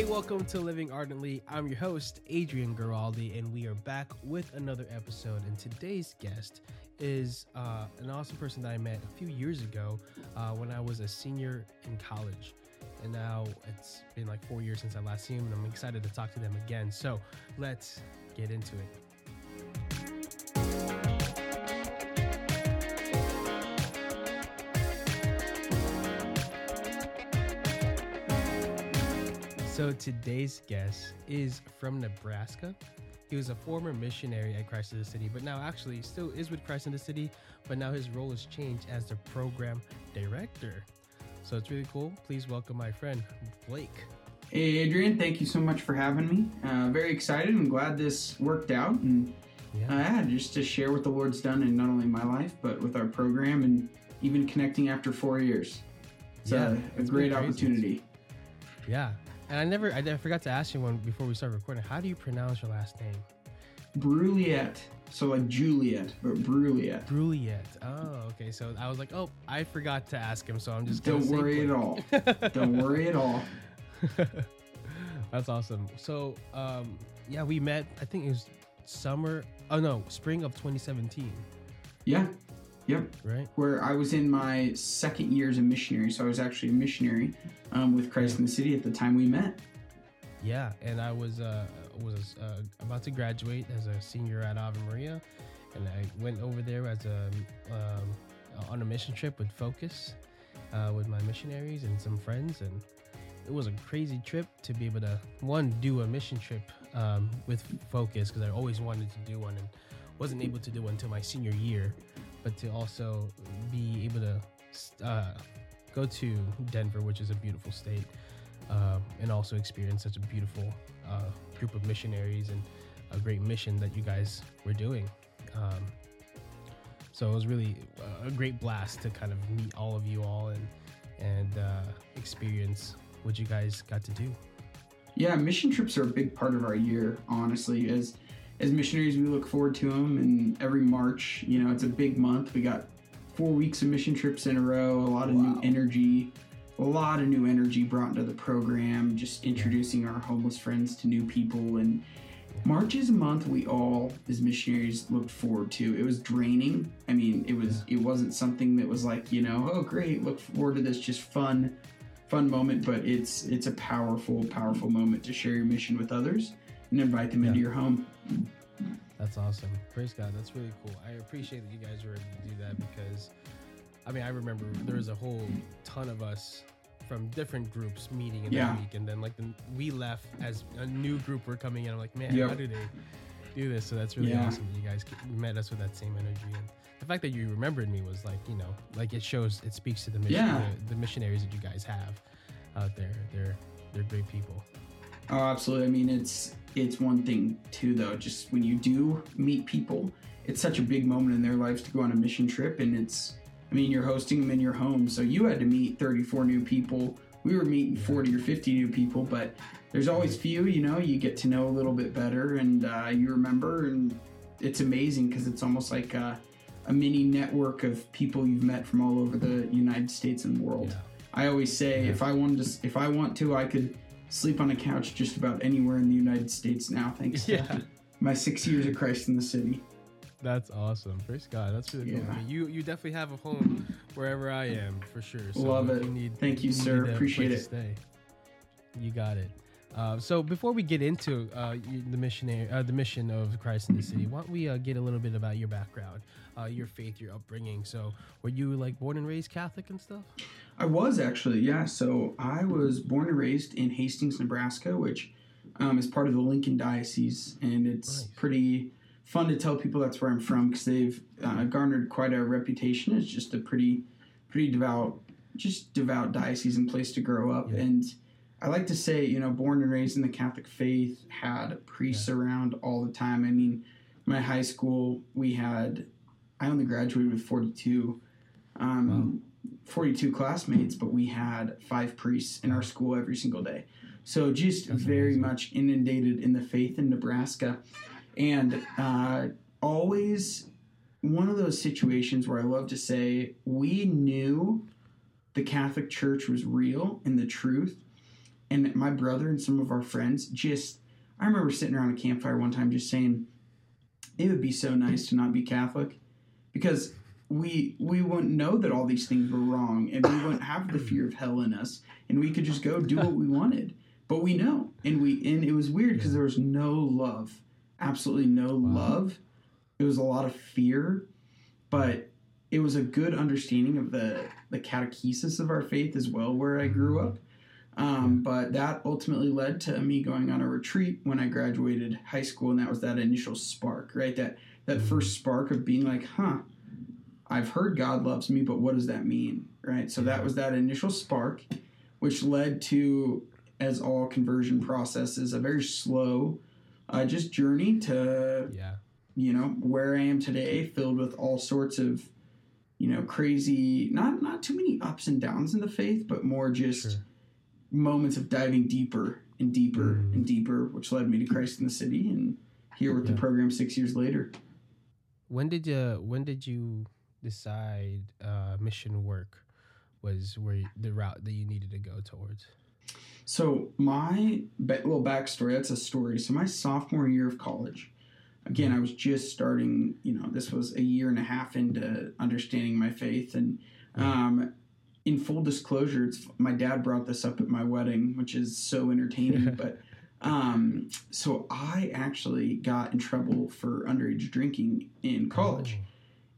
Hey, welcome to Living Ardently. I'm your host, Adrian Giraldi, and we are back with another episode. And today's guest is uh, an awesome person that I met a few years ago uh, when I was a senior in college. And now it's been like four years since I last seen him, and I'm excited to talk to them again. So let's get into it. So today's guest is from Nebraska. He was a former missionary at Christ in the City, but now actually still is with Christ in the City, but now his role has changed as the program director. So it's really cool. Please welcome my friend Blake. Hey, Adrian, thank you so much for having me. Uh, very excited and glad this worked out. And Yeah. uh, yeah, just to share what the Lord's done in not only my life, but with our program and even connecting after four years. It's Yeah, a, a it's great opportunity. Yeah. And I never, I, never forgot to ask you one before we start recording. How do you pronounce your last name? Bruliet. So like Juliet, but Bruliet. Bruliet. Oh, okay. So I was like, oh, I forgot to ask him, so I'm just Don't worry at all. Don't worry at all. That's awesome. So, um, yeah, we met. I think it was summer. Oh no, spring of 2017, Yeah. Yep. right? Where I was in my second year as a missionary. So I was actually a missionary um, with Christ in the City at the time we met. Yeah, and I was uh, was uh, about to graduate as a senior at Ave Maria, and I went over there as a um, on a mission trip with Focus, uh, with my missionaries and some friends, and it was a crazy trip to be able to one do a mission trip um, with Focus because I always wanted to do one and wasn't able to do one until my senior year, but to also be able to uh, go to Denver, which is a beautiful state um, and also experience such a beautiful uh, group of missionaries and a great mission that you guys were doing. Um, so it was really a great blast to kind of meet all of you all and and uh, experience what you guys got to do. Yeah, mission trips are a big part of our year, honestly. As as missionaries, we look forward to them, and every March, you know, it's a big month. We got four weeks of mission trips in a row, a lot of Wow. new energy, a lot of new energy brought into the program, just introducing our homeless friends to new people. And March is a month we all, as missionaries, looked forward to. It was draining. I mean, it was it wasn't something that was like, you know, oh great, look forward to this just fun fun moment, but it's it's a powerful, powerful moment to share your mission with others and invite them into your home. That's awesome. Praise God. That's really cool. I appreciate that you guys were able to do that because, I mean, I remember there was a whole ton of us from different groups meeting in Yeah. that week, and then like the, we left as a new group were coming in. I'm like, man, Yep. how do they do this? So that's really Yeah. awesome. that You guys met us with that same energy, and the fact that you remembered me was like, you know, like it shows, it speaks to the mission, Yeah. the, the missionaries that you guys have out there. They're they're great people. Oh, absolutely. I mean, it's it's one thing too, though. Just when you do meet people, it's such a big moment in their lives to go on a mission trip, and it's. I mean, you're hosting them in your home, so you had to meet 34 new people. We were meeting 40 or 50 new people, but there's always few. You know, you get to know a little bit better, and uh, you remember, and it's amazing because it's almost like a, a mini network of people you've met from all over the United States and world. Yeah. I always say Yeah. if I wanted to, if I want to, I could sleep on a couch just about anywhere in the United States now, thanks Yeah. to my six years of Christ in the City. That's awesome. Praise God. That's really cool. I mean, you you definitely have a home wherever I am for sure. So Love it. You need, Thank you, need sir. Appreciate it. Stay. You got it. Uh, so before we get into uh, the missionary, uh, the mission of Christ in the City, why don't we uh, get a little bit about your background, uh, your faith, your upbringing? So, were you like born and raised Catholic and stuff? I was actually, yeah. So I was born and raised in Hastings, Nebraska, which um, is part of the Lincoln Diocese, and it's Nice. pretty fun to tell people that's where I'm from because they've uh, garnered quite a reputation as just a pretty, pretty devout, just devout diocese and place to grow up. Yeah. And I like to say, you know, born and raised in the Catholic faith, had priests around all the time. I mean, my high school, we had, I only graduated with 42. Um, 42 classmates, but we had five priests in our school every single day. So just That's very amazing. much inundated in the faith in Nebraska. And uh, always one of those situations where I love to say, we knew the Catholic Church was real and the truth, And my brother and some of our friends just, I remember sitting around a campfire one time just saying, it would be so nice to not be Catholic because we we wouldn't know that all these things were wrong and we wouldn't have the fear of hell in us and we could just go do what we wanted. But we know. And we and it was weird because there was no love. Absolutely no Wow. love. It was a lot of fear. But it was a good understanding of the the catechesis of our faith as well where i grew up. Um, but that ultimately led to me going on a retreat when i graduated high school and that was that initial spark right? That that first spark of being like huh i've heard god loves me but what does that mean right so that was that initial spark which led to as all conversion processes a very slow uh, just journey to Yeah. you know where I am today, filled with all sorts of you know crazy not not too many ups and downs in the faith, but more just Sure. moments of diving deeper and deeper Mhm. and deeper, which led me to Christ in the City and here with Yeah. the program six years later. When did you when did you decide uh, mission work was where the route that you needed to go towards? So my little backstory, that's a story. So my sophomore year of college, again, I was just starting, you know, this was a year and a half into understanding my faith. And um, in full disclosure, it's, my dad brought this up at my wedding, which is so entertaining. but um, so I actually got in trouble for underage drinking in college Oh,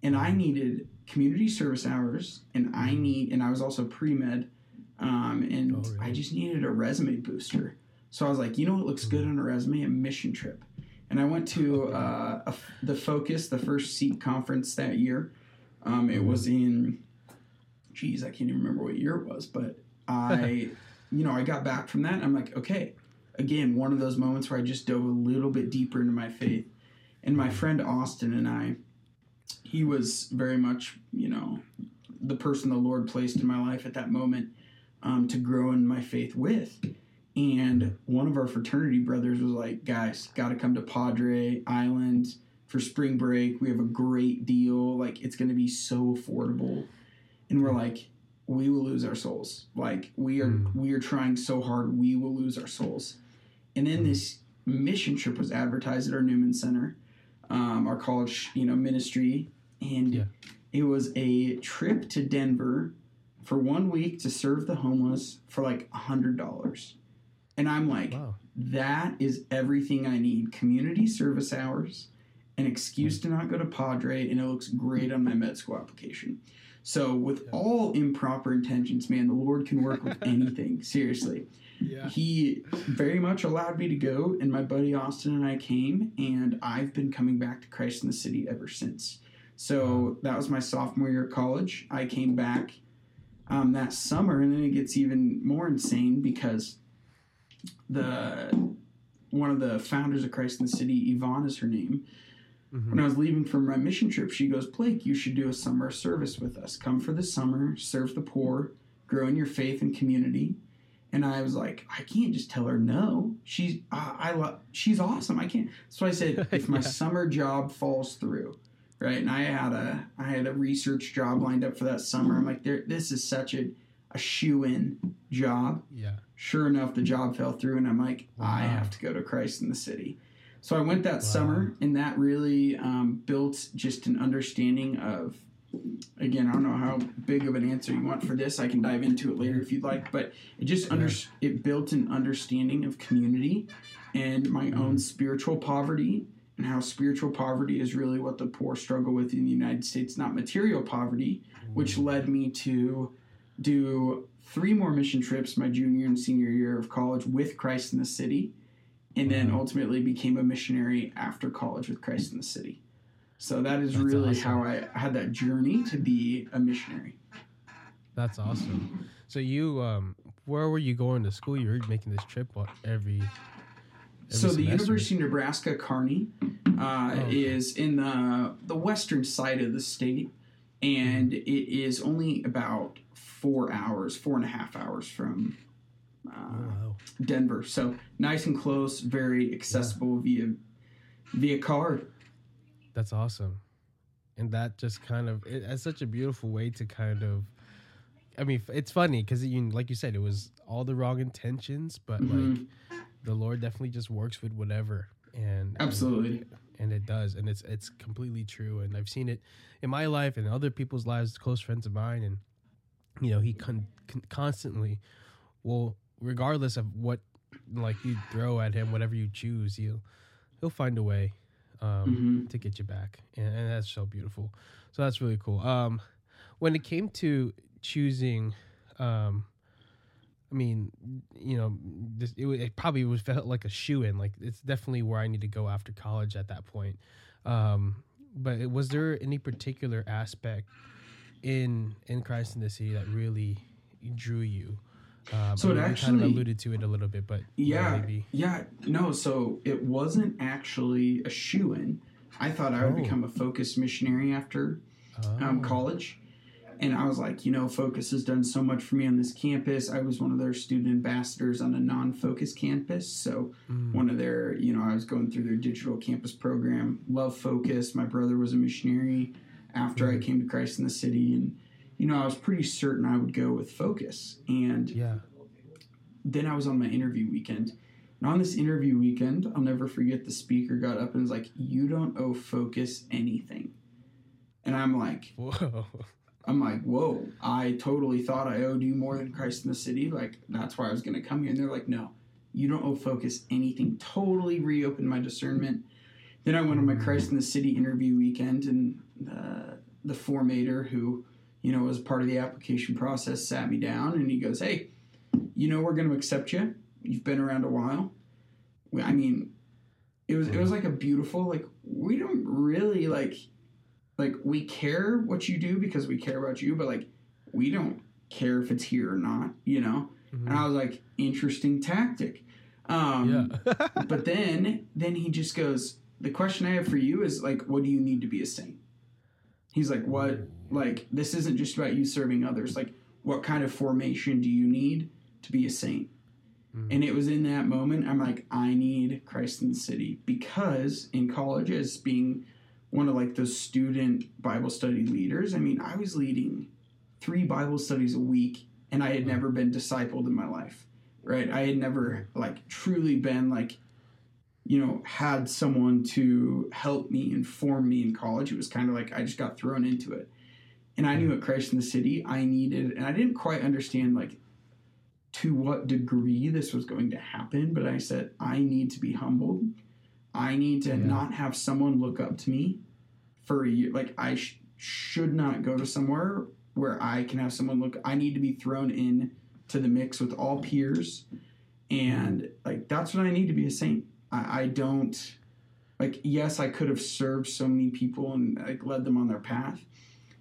and I needed community service hours, and I need, and I was also pre med, um, and Oh, really? I just needed a resume booster. So I was like, you know what looks good on a resume? A mission trip. And I went to uh, a, the Focus, the first SEEK conference that year. Um, it was in, geez, I can't even remember what year it was, but I, you know, I got back from that. And I'm like, okay, again, one of those moments where I just dove a little bit deeper into my faith. And my friend Austin and I, he was very much, you know, the person the Lord placed in my life at that moment um, to grow in my faith with. And one of our fraternity brothers was like, guys, got to come to Padre Island for spring break. We have a great deal. Like, it's going to be so affordable. And we're like, we will lose our souls. Like, we are, Mm. we are trying so hard, we will lose our souls. And then this mission trip was advertised at our Newman Center, um, our college, you know, ministry. And Yeah. it was a trip to Denver for one week to serve the homeless for like a hundred dollars. And I'm like, Wow. that is everything I need. Community service hours, an excuse mm. to not go to Padre, and it looks great on my med school application. So with Yeah. all improper intentions, man, the Lord can work with anything. Seriously. Yeah. He very much allowed me to go, and my buddy Austin and I came, and I've been coming back to Christ in the City ever since. So that was my sophomore year of college. I came back um, that summer, and then it gets even more insane because the one of the founders of Christ in the City, Yvonne is her name. Mhm. When I was leaving for my mission trip, she goes, Blake, you should do a summer service with us. Come for the summer, serve the poor, grow in your faith and community. And I was like, I can't just tell her no. She's I, I love she's awesome. I can't. So I said, if my Yeah. summer job falls through, right? And I had a I had a research job lined up for that summer. I'm like, there this is such a a shoe in job Yeah. sure enough, the job fell through, and I'm like, I have to go to Christ in the City. So I went that Wow. summer, and that really um, built just an understanding of. Again, I don't know how big of an answer you want for this. I can dive into it later if you'd like, but it just under it built an understanding of community and my Mm-hmm. own spiritual poverty and how spiritual poverty is really what the poor struggle with in the United States, not material poverty, which led me to do three more mission trips my junior and senior year of college with Christ in the City, and then ultimately became a missionary after college with Christ in the City. So that is That's really awesome. how I had that journey to be a missionary. That's awesome. So you, um, where were you going to school? You were making this trip every. So the semester. University of Nebraska Kearney uh, Oh, is in the the western side of the state, and Mm-hmm. it is only about four hours, four and a half hours from uh, Oh, wow. Denver. So nice and close, very accessible via via car. That's awesome. And that just kind of it, it's such a beautiful way to kind of I mean, it's funny because you, like you said, it was all the wrong intentions, but like Mhm. The Lord definitely just works with whatever, and Absolutely. and it does, and it's it's completely true, and I've seen it in my life and other people's lives, close friends of mine, and you know, he con- con- constantly, well, regardless of what like you throw at him, whatever you choose, he'll he'll find a way um, Mhm. to get you back, and, and that's so beautiful. So that's really cool. Um, when it came to choosing, um, I mean, you know, this, it, it probably was felt like a shoe in. Like it's definitely where I need to go after college at that point. Um, but it- was there any particular aspect in in Christ in the City that really drew you? Um, So I it you kind actually- of alluded to it a little bit, but Yeah, maybe yeah, no. So it wasn't actually a shoe in. I thought I would Oh. become a focused missionary after um, Oh. college, and I was like, you know, Focus has done so much for me on this campus. I was one of their student ambassadors on a non-focus campus, so Mm. one of their, you know, I was going through their digital campus program. Love Focus. My brother was a missionary after I Mhm. came to Christ in the City, and you know, I was pretty certain I would go with Focus, and yeah. then I was on my interview weekend. And on this interview weekend, I'll never forget the speaker got up and was like, You don't owe Focus anything. And I'm like, Whoa. I'm like, whoa, I totally thought I owed you more than Christ in the City. Like, that's why I was going to come here. And they're like, no, you don't owe Focus anything. Totally reopened my discernment. Then I went on my Christ in the City interview weekend, and the formator, who, you know, was part of the application process, sat me down and he goes, hey, you know, we're going to accept you. You've been around a while. I mean, it was it was like a beautiful like we don't really like like we care what you do because we care about you, but like we don't care if it's here or not, you know. And I was like, interesting tactic. Um, yeah. but then then he just goes, the question I have for you is like, what do you need to be a saint? He's like, what? Like this isn't just about you serving others. Like, what kind of formation do you need to be a saint? Mm. And it was in that moment I'm like, I need Christ in the City because in college, as being one of like those student Bible study leaders, I mean, I was leading three Bible studies a week, and I had mm-hmm. never been discipled in my life. Right? I had never like truly been like, you know, had someone to help me inform me in college. It was kind of like I just got thrown into it. And I knew mm-hmm. at Christ in the City, I needed, and I didn't quite understand like to what degree this was going to happen, but I said, I need to be humbled. I need to Yeah. not have someone look up to me for a year. Like, I sh- should not go to somewhere where I can have someone look. I need to be thrown in to the mix with all peers. And, like, that's what I need to be a saint. I, I don't, like, yes, I could have served so many people and, like, led them on their path.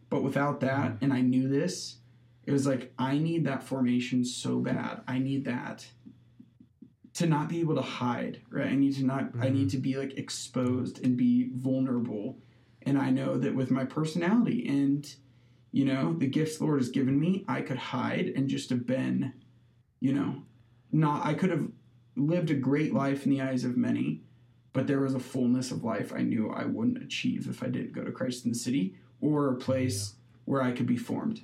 But without that, mm-hmm. and I knew this, it was like I need that formation so bad. I need that to not be able to hide, right? I need to not I need mm-hmm. to be like exposed and be vulnerable. And I know that with my personality and you know, the gifts the Lord has given me, I could hide and just have been, you know, not I could have lived a great life in the eyes of many, but there was a fullness of life I knew I wouldn't achieve if I didn't go to Christ in the city or a place where I could be formed.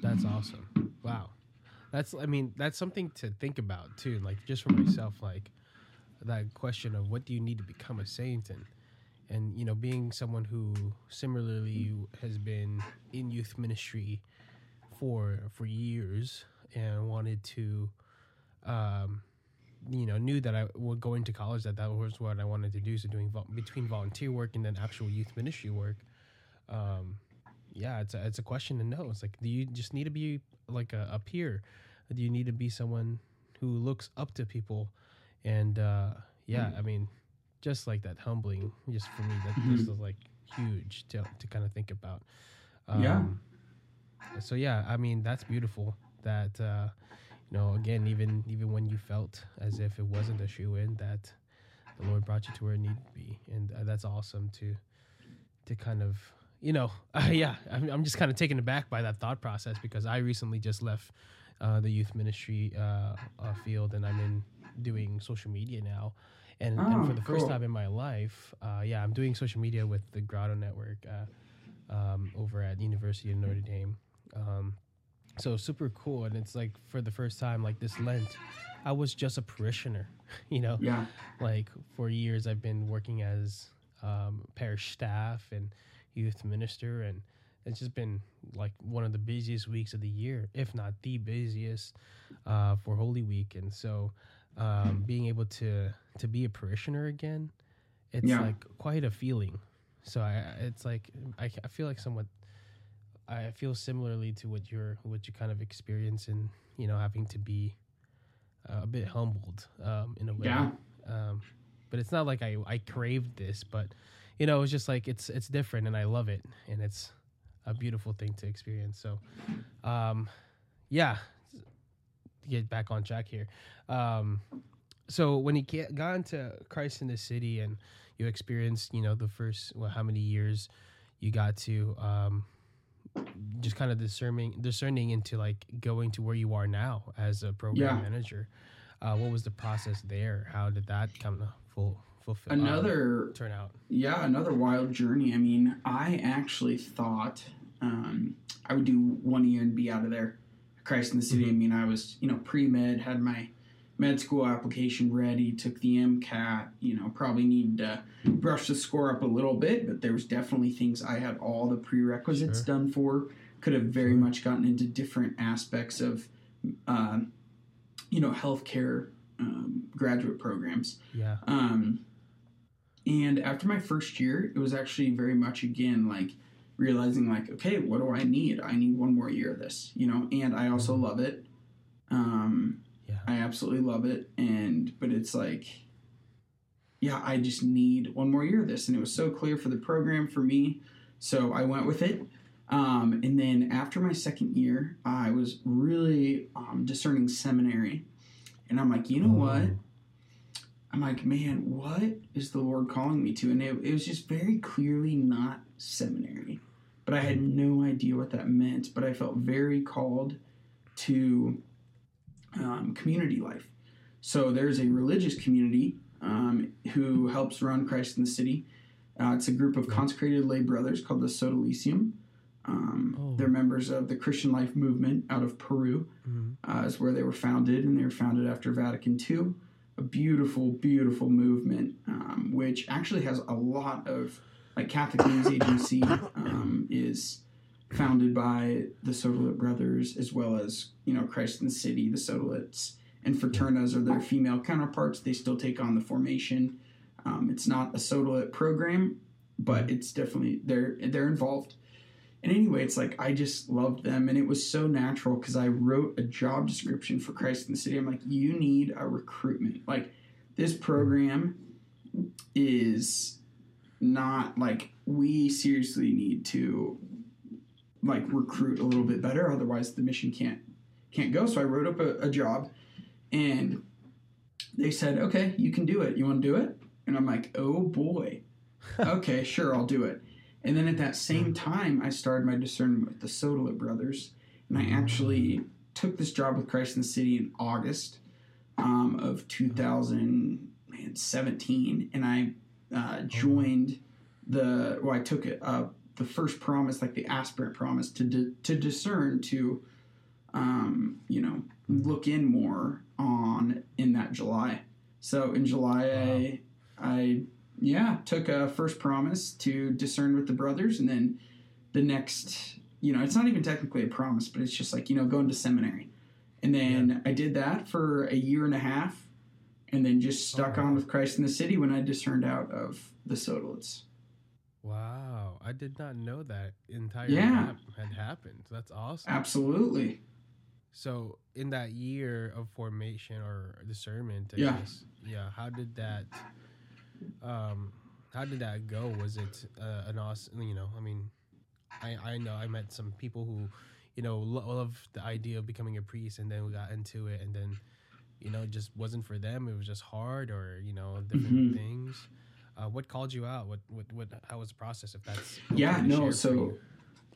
That's awesome. Wow. That's I mean, that's something to think about too, like just for myself, like that question of what do you need to become a saint and and you know, being someone who similarly has been in youth ministry for for years and wanted to um you know knew that I would go into college that that was what I wanted to do so doing vol- between volunteer work and then actual youth ministry work um yeah, it's a, it's a question to know. It's like, do you just need to be like a, a peer? Do you need to be someone who looks up to people? And uh, yeah, I mean, just like that humbling, just for me, that this is like huge to to kind of think about. Um, Yeah. So yeah, I mean, that's beautiful. That uh, you know, again, even even when you felt as if it wasn't a shoe in, that the Lord brought you to where it needed to be, and uh, that's awesome to to kind of you know, uh, yeah, I'm, I'm just kind of taken aback by that thought process because I recently just left uh, the youth ministry uh, uh, field and I'm in doing social media now. And, and for Oh, the first time in my life, uh, yeah, I'm doing social media with the Grotto Network uh, um, over at University of Notre Dame. Um, so super cool, and it's like for the first time, like this Lent, I was just a parishioner. You know, Yeah. like for years I've been working as um, parish staff and youth minister, and it's just been like one of the busiest weeks of the year, if not the busiest, uh, for Holy Week. And so, um, being able to to be a parishioner again, it's Yeah. like quite a feeling. So I, it's like I, I feel like somewhat. I feel similarly to what you're what you kind of experience in you know having to be uh, a bit humbled um, in a way. Yeah. Um, but it's not like I I craved this, but you know it's just like it's it's different and I love it and it's a beautiful thing to experience. So, um, yeah, get back on track here. Um, so when you got into Christ in the City and you experienced, you know, the first well, how many years you got to um, just kind of discerning discerning into like going to where you are now as a program Yeah. manager. Uh, what was the process there? How did that come to full fulfill? um, Another turn out. Yeah, another wild journey. I mean, I actually thought um, I would do one year and be out of there. Christ in the City. I mean, I was, you know, pre med, had my med school application ready, took the MCAT, you know, probably needed to brush the score up a little bit, but there was definitely things I had all the prerequisites Sure. done for. Could have very Sure. much gotten into different aspects of, um, you know, healthcare um, graduate programs. Yeah. Um, and after my first year, it was actually very much again like realizing like, okay, what do I need? I need one more year of this, you know. And I also love it. Um, Yeah. I absolutely love it. And but it's like, yeah, I just need one more year of this, and it was so clear for the program for me, so I went with it. Um, and then after my second year, I was really um, discerning seminary, and I'm like, you know what? I'm like, man, what is the Lord calling me to? And it, it was just very clearly not seminary. But I had no idea what that meant. But I felt very called to um, community life. So there's a religious community um, who helps run Christ in the City. Uh, it's a group of consecrated lay brothers called the Sodalitium. Um, Oh. They're members of the Christian Life Movement out of Peru Mhm. uh, is where they were founded, and they were founded after Vatican II. A beautiful, beautiful movement, um, which actually has a lot of like Catholic News Agency um, is founded by the Sodalit brothers, as well as you know Christ in the City, the Sodalits, and Fraternas are their female counterparts. They still take on the formation. Um, it's not a Sodalit program, but it's definitely they're they're involved. And anyway, it's like I just loved them, and it was so natural because I wrote a job description for Christ in the City. I'm like, you need a recruitment. Like, this program is not like we seriously need to like recruit a little bit better, otherwise the mission can't can't go. So I wrote up a, a job, and they said, okay, you can do it. You want to do it? And I'm like, oh boy, okay, sure, I'll do it. And then at that same time, I started my discernment with the Sodalit brothers, and I actually took this job with Christ in the City in August um, of 2017, and I uh, joined the. Well, I took it uh, the first promise, like the aspirant promise, to di- to discern to, um, you know, look in more on in that July. So in July, I, I yeah took a first promise to discern with the brothers, and then the next, you know, it's not even technically a promise, but it's just like you know going to seminary, and then I did that for a year and a half, and then just stuck Oh, wow. on with Christ in the City when I discerned out of the Sodalits. Wow, I did not know that entire Yeah. had happened. That's awesome. Absolutely. So, in that year of formation or discernment, I Yeah. guess, yeah. How did that, um, how did that go? Was it uh, an awesome? You know, I mean, I I know I met some people who, you know, lo- love the idea of becoming a priest, and then we got into it, and then, you know, it just wasn't for them. It was just hard, or you know, different Mhm. things. Uh, what called you out? What what what? How was the process? If that's Yeah, no, so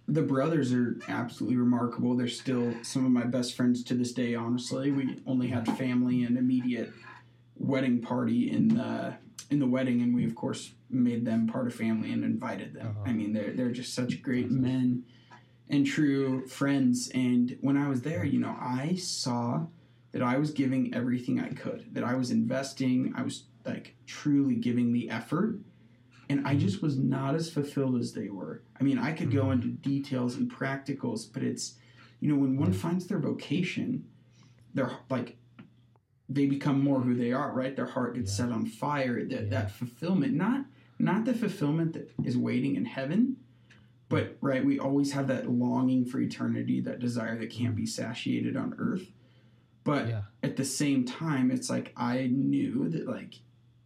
the brothers are absolutely remarkable. They're still some of my best friends to this day, honestly. We only had family and immediate wedding party in the in the wedding and we of course made them part of family and invited them. Uh-huh. I mean they're they're just such great men and true friends. And when I was there, you know, I saw that I was giving everything I could, that I was investing, I was like truly giving the effort. And I just was not as fulfilled as they were. I mean, I could go Mhm. into details and practicals, but it's, you know, when one Yeah. finds their vocation, they're like, they become more who they are, right? Their heart gets Yeah. set on fire. That Yeah. that fulfillment, not not the fulfillment that is waiting in heaven, but right, we always have that longing for eternity, that desire that can't be mm. satiated on earth. But Yeah. at the same time, it's like I knew that like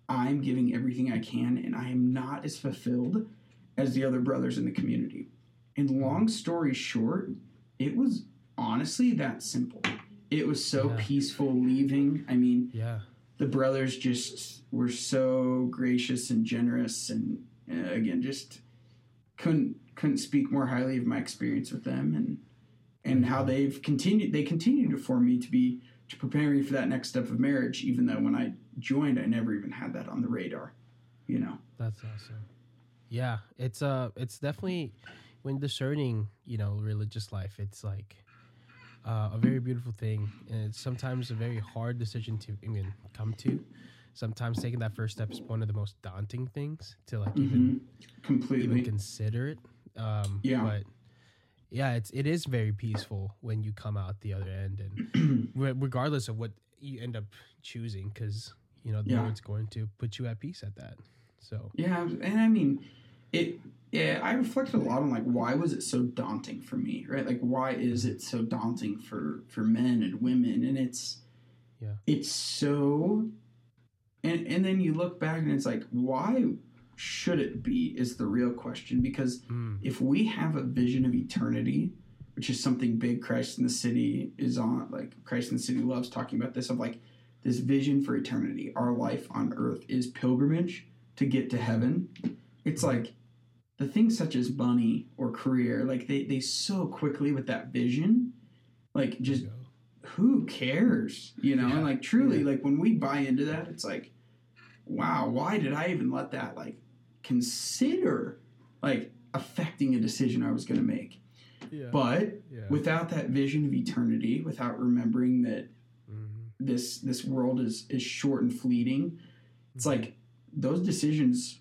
I'm giving everything I can and I am not as fulfilled as the other brothers in the community. And long story short, it was honestly that simple. It was so Yeah. peaceful leaving. I mean, Yeah. the brothers just were so gracious and generous and uh, again just couldn't couldn't speak more highly of my experience with them and and how they've continued they continue to form me to be to prepare me for that next step of marriage even though when I joined I never even had that on the radar you know That's awesome. Yeah, it's uh it's definitely when discerning, you know, religious life, it's like uh, a very beautiful thing and it's sometimes a very hard decision to mean come to. Sometimes taking that first step is one of the most daunting things to like even Mhm. even completely consider it. Um Yeah. but yeah, it's it is very peaceful when you come out the other end and regardless of what you end up choosing cuz you know the Yeah. Lord's going to put you at peace at that. So, Yeah, and I mean, it. Yeah, I reflected a lot on like why was it so daunting for me, right? Like why is it so daunting for for men and women? And it's, Yeah. it's so, and and then you look back and it's like why should it be is the real question because mm, if we have a vision of eternity, which is something big Christ in the City is on, like Christ in the City loves talking about this of like this vision for eternity. Our life on earth is pilgrimage to get to heaven. It's like the things such as money or career, like they, they so quickly with that vision, like just who cares you know Yeah. and like truly Yeah. like when we buy into that it's like wow why did i even let that like consider like affecting a decision i was going to make yeah. but without that vision of eternity without remembering that Mhm. this this world is is short and fleeting it's like those decisions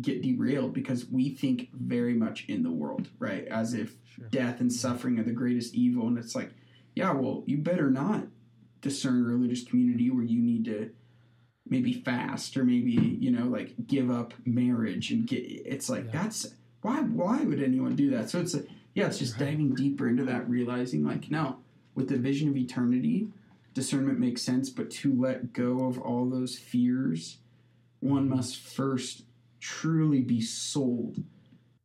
get derailed because we think very much in the world right as if Sure. death and suffering are the greatest evil and it's like yeah well you better not discern a religious community where you need to maybe fast or maybe you know like give up marriage and get it's like Yeah. that's why why would anyone do that so it's a, yeah it's just Right. diving deeper into that realizing like no with the vision of eternity discernment makes sense but to let go of all those fears one Mhm. must first truly be sold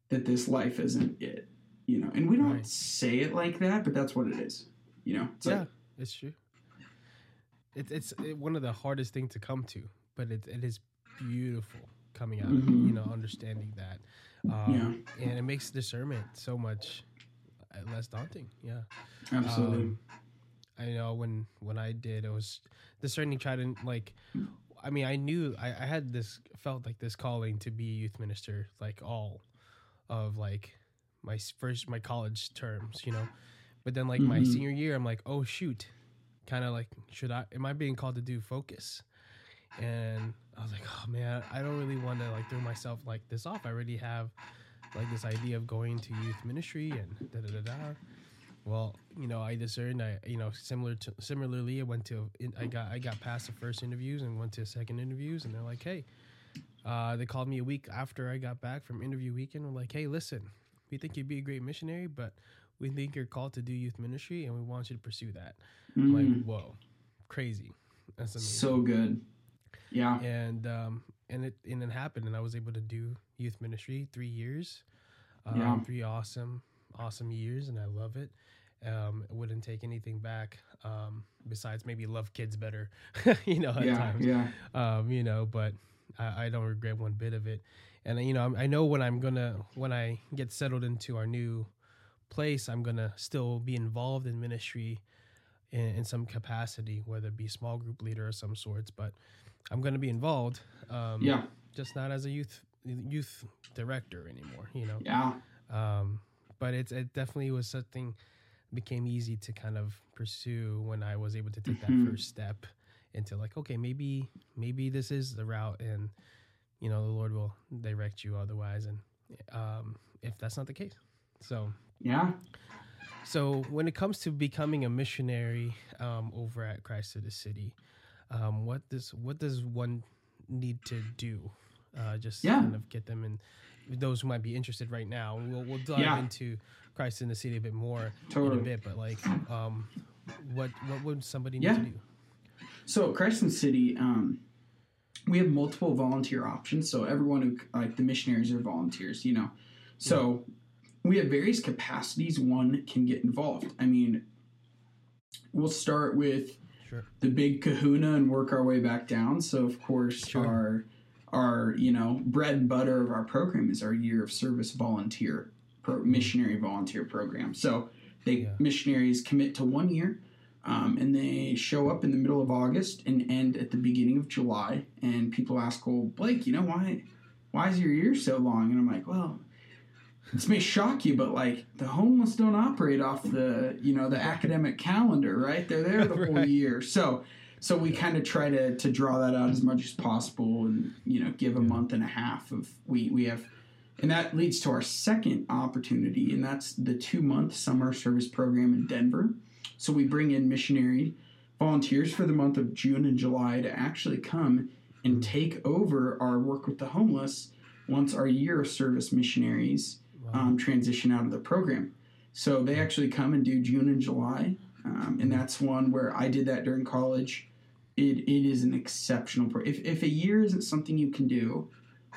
that this life isn't it you know and we don't Right. say it like that but that's what it is you know it's yeah, like it's true. It, it's it, one of the hardest things to come to, but it, it is beautiful coming out of it, Mhm. you know, understanding that. Um, And it makes discernment so much uh, less daunting. Yeah. absolutely Um, I know when when I did, it was discerning. Try to like, I mean, I knew I, I had this felt like this calling to be a youth minister, like all of like my first my college terms, you know. But then like my Mhm. senior year, I'm like, oh shoot, kind of like, should I? Am I being called to do focus? And I was like, oh man, I don't really want to like throw myself like this off. I already have like this idea of going to youth ministry and da da da da. Well, you know, I discerned. I you know similar to similarly, I went to I got I got past the first interviews and went to second interviews, and they're like, hey, uh, they called me a week after I got back from interview weekend. We're like, hey, listen, we think you'd be a great missionary, but we think you're called to do youth ministry, and we want you to pursue that. I'm Mm, like, whoa, crazy. That's amazing so good yeah and um and it and it happened and i was able to do youth ministry three years um, Yeah. three awesome awesome years and i love it um wouldn't take anything back um besides maybe love kids better you know at yeah times. yeah. Um you know but I, I don't regret one bit of it. And you know I'm- i know when i'm gonna when i get settled into our new place i'm gonna still be involved in ministry in, in some capacity whether it be small group leader of some sorts but i'm gonna be involved um yeah. just not as a youth youth director anymore you know? Yeah. Um but it's it definitely was something became easy to kind of pursue when I was able to take that first step into like, okay, maybe maybe this is the route, and you know the Lord will direct you otherwise, and um, if that's not the case, so Yeah. so when it comes to becoming a missionary um, over at Christ of the City, um, what does what does one need to do? Uh, just Yeah. kind of get them and Those who might be interested right now, we'll we'll dive Yeah. into Christ in the City a bit more in a bit. But like, um, what what would somebody Yeah. need to do? So Christ in the City, um, we have multiple volunteer options. So everyone who like the missionaries are volunteers, you know. So we have various capacities one can get involved. I mean, we'll start with Sure. the big kahuna and work our way back down. So of course Sure. our our you know bread and butter of our program is our year of service volunteer pro, missionary volunteer program. So they Yeah. missionaries commit to one year. Um, and they show up in the middle of August and end at the beginning of July. And people ask, "Well, Blake, you know why? Why is your year so long?" And I'm like, "Well, this may shock you, but like the homeless don't operate off the you know the academic calendar, right? They're there the whole year, so so we kind of try to to draw that out as much as possible, and you know give a month and a half of we we have." And that leads to our second opportunity, and that's the two month summer service program in Denver. So we bring in missionary volunteers for the month of June and July to actually come and take over our work with the homeless once our year of service missionaries Wow. um, transition out of the program. So they actually come and do June and July, um, and that's one where I did that during college. It, it is an exceptional. Pro- if if a year isn't something you can do,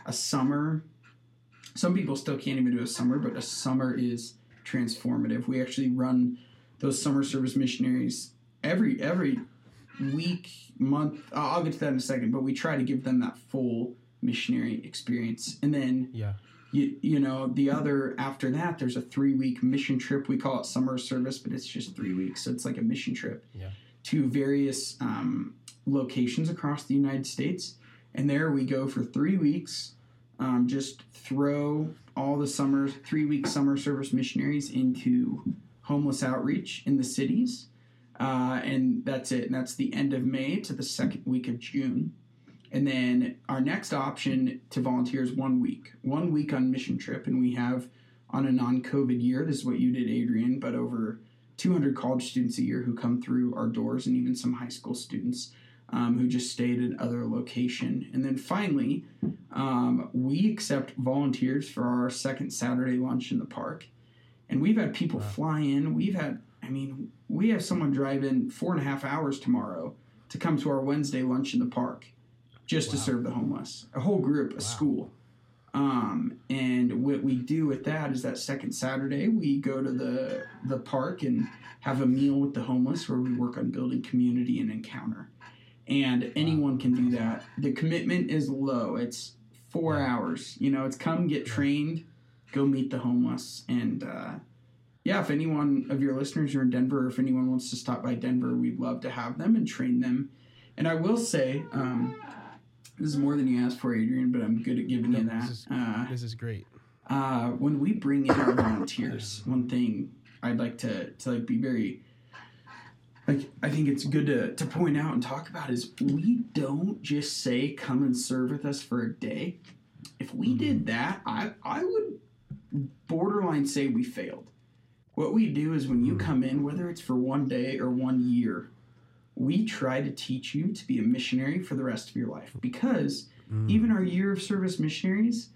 a summer. Some people still can't even do a summer, but a summer is transformative. We actually run those summer service missionaries every every week, month. I'll get to that in a second, but we try to give them that full missionary experience, and then yeah. you, you know the other after that there's a three week mission trip we call it summer service but it's just three weeks so it's like a mission trip Yeah. to various um, locations across the united states and there we go for three weeks um, just throw all the summer three week summer service missionaries into homeless outreach in the cities uh, and that's it. And that's the end of may to the second week of june. And then our next option to volunteer is one week, one week on mission trip. And we have on a non COVID year, this is what you did, Adrian, but over 200 college students a year who come through our doors and even some high school students um, who just stayed at other location. And then finally, um, we accept volunteers for our second Saturday lunch in the park. And we've had people Wow. fly in. We've had, I mean, we have someone drive in four and a half hours tomorrow to come to our Wednesday lunch in the park just to serve the homeless. A whole group, a Wow. school. Um, and what we do with that is that second Saturday we go to the the park and have a meal with the homeless where we work on building community and encounter. And anyone can do that. The commitment is low. It's four hours. You know, it's come get trained, go meet the homeless, and uh, yeah, if anyone of your listeners are in Denver, or if anyone wants to stop by Denver, we'd love to have them and train them. And I will say, um, this is more than you asked for, Adrian, but I'm good at giving you that. this is- uh, This is great. uh, when we bring in our volunteers, one thing I'd like to, to like be very like I think it's good to, to point out and talk about is we don't just say come and serve with us for a day. If we did that, I I would borderline say we failed. What we do is when you Mhm. come in, whether it's for one day or one year, we try to teach you to be a missionary for the rest of your life because Mm. even our year of service missionaries,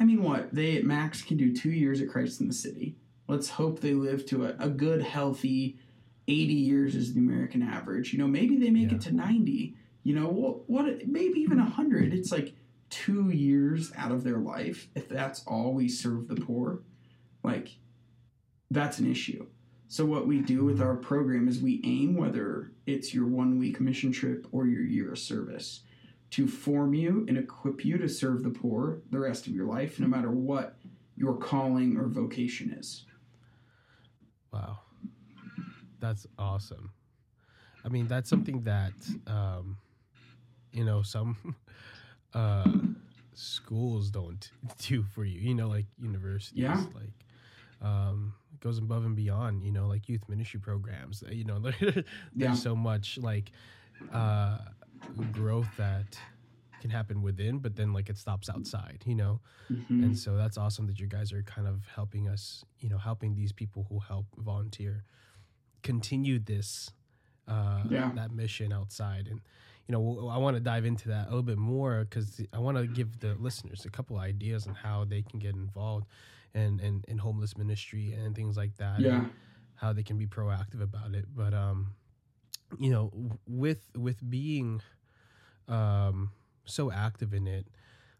I mean, what? They at max can do two years at Christ in the City. Let's hope they live to a, a good, healthy 80 years is the American average. You know, maybe they make Yeah. it to 90. You know, what, what? Maybe even 100. It's like two years out of their life. If that's all we serve the poor, like, that's an issue. So, what we do with our program is we aim, whether it's your one week mission trip or your year of service, to form you and equip you to serve the poor the rest of your life, no matter what your calling or vocation is. Wow. That's awesome. I mean, that's something that um you know, some uh schools don't do for you. You know, like universities Yeah. like um, goes above and beyond. You know, like youth ministry programs. You know, there's Yeah. so much like uh, growth that can happen within, but then like it stops outside. You know, Mhm. and so that's awesome that you guys are kind of helping us. You know, helping these people who help volunteer continue this uh, Yeah. that mission outside and you know i want to dive into that a little bit more because i want to give the listeners a couple ideas on how they can get involved in, in, in homeless ministry and things like that Yeah. how they can be proactive about it but um you know with with being um so active in it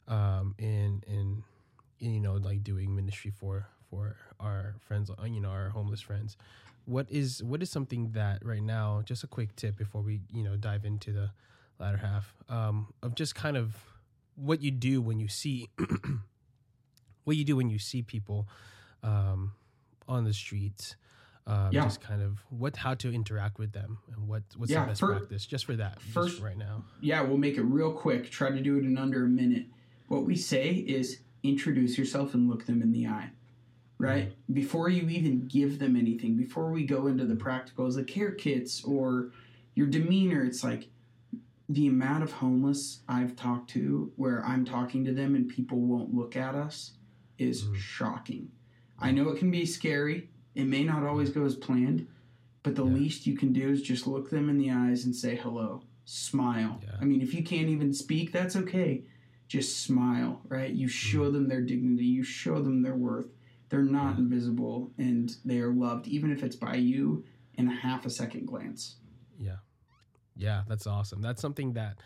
um in in you know like doing ministry for for our friends you know our homeless friends what is what is something that right now just a quick tip before we you know dive into the latter half um of just kind of what you do when you see what you do when you see people um on the streets um, Yeah. just kind of what how to interact with them and what what's Yeah, the best practice just for that first- right now yeah, we'll make it real quick. Try to do it in under a minute. What we say is introduce yourself and look them in the eye. Right? Before you even give them anything, before we go into the practicals, the care kits or your demeanor, it's like the amount of homeless I've talked to where I'm talking to them and people won't look at us is Mhm. shocking. I know it can be scary. It may not always go as planned, but the Yeah. least you can do is just look them in the eyes and say hello. Smile. Yeah. I mean, if you can't even speak, that's okay. Just smile, right? You show them their dignity, you show them their worth. They're not invisible and they are loved, even if it's by you in a half a second glance. Yeah. Yeah, that's awesome. That's something that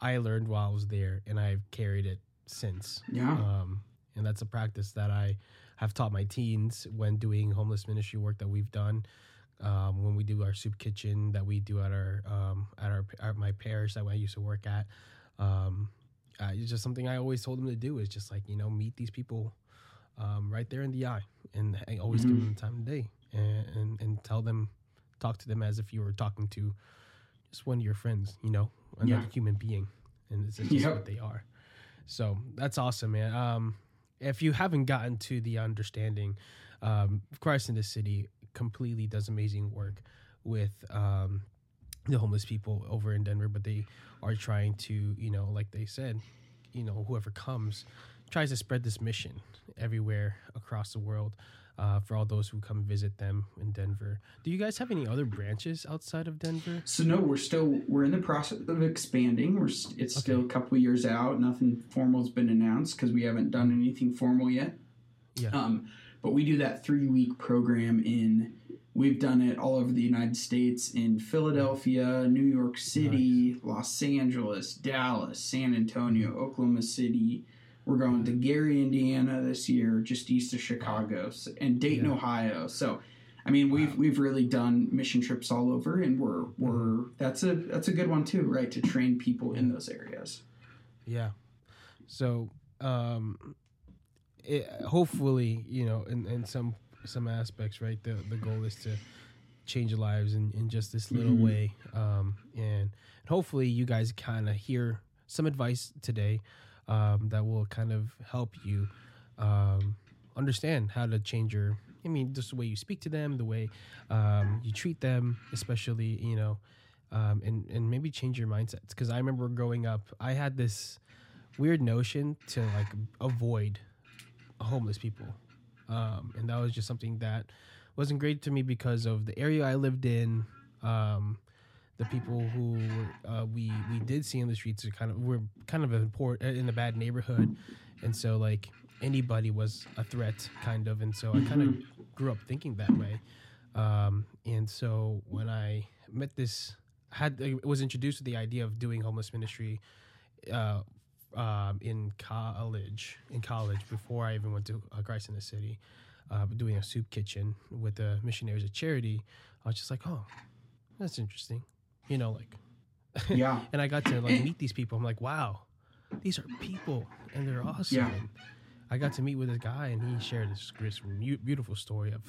I learned while I was there and I've carried it since. Yeah. Um, and that's a practice that I have taught my teens when doing homeless ministry work that we've done. Um, when we do our soup kitchen that we do at our um, at our at my parish that I used to work at, um, uh, it's just something I always told them to do. Is just like you know meet these people um, right there in the eye, and, always give Mhm. them the time of day, and, and and tell them, talk to them as if you were talking to just one of your friends, you know, another Yeah. human being, and it's just Yep. what they are. So that's awesome, man. Um, if you haven't gotten to the understanding, um, Christ in the City completely does amazing work with um, the homeless people over in Denver, but they are trying to, you know, like they said, you know, whoever comes tries to spread this mission everywhere across the world. Uh, for all those who come visit them in Denver, do you guys have any other branches outside of Denver? So no, we're still we're in the process of expanding. We're it's still a couple years out. Nothing formal's been announced because we haven't done anything formal yet. Yeah. Um, but we do that three week program in. We've done it all over the United States in Philadelphia, New York City, Los Angeles, Dallas, San Antonio, Oklahoma City. We're going to Gary, Indiana this year, just east of Chicago, and Dayton, Yeah. Ohio. So I mean, we've Wow. we've really done mission trips all over, and we're we're that's a that's a good one too, right? To train people in those areas. Yeah. So, um, it, hopefully, you know, in, in some some aspects, right, the the goal is to change lives in, in just this little Mhm. way. Um, and hopefully, you guys kind of hear some advice today um, that will kind of help you um, understand how to change your. I mean, just the way you speak to them, the way um, you treat them, especially, you know, um, and and maybe change your mindsets. Because I remember growing up, I had this weird notion to like avoid homeless people, um, and that was just something that wasn't great to me because of the area I lived in. Um, the people who uh, we we did see in the streets are kind of were kind of a poor in a bad neighborhood, and so like anybody was a threat, kind of, and so I kind of grew up thinking that way. Um, and so when I met this, had was introduced to the idea of doing homeless ministry uh, um, in college. In college, before I even went to uh, Christ in the City, uh, doing a soup kitchen with the missionaries of charity, I was just like, oh, that's interesting. You know, like, Yeah. and I got to like meet these people. I'm like, wow, these are people, and they're awesome. Yeah. And I got to meet with this guy, and he shared this, this beautiful story of,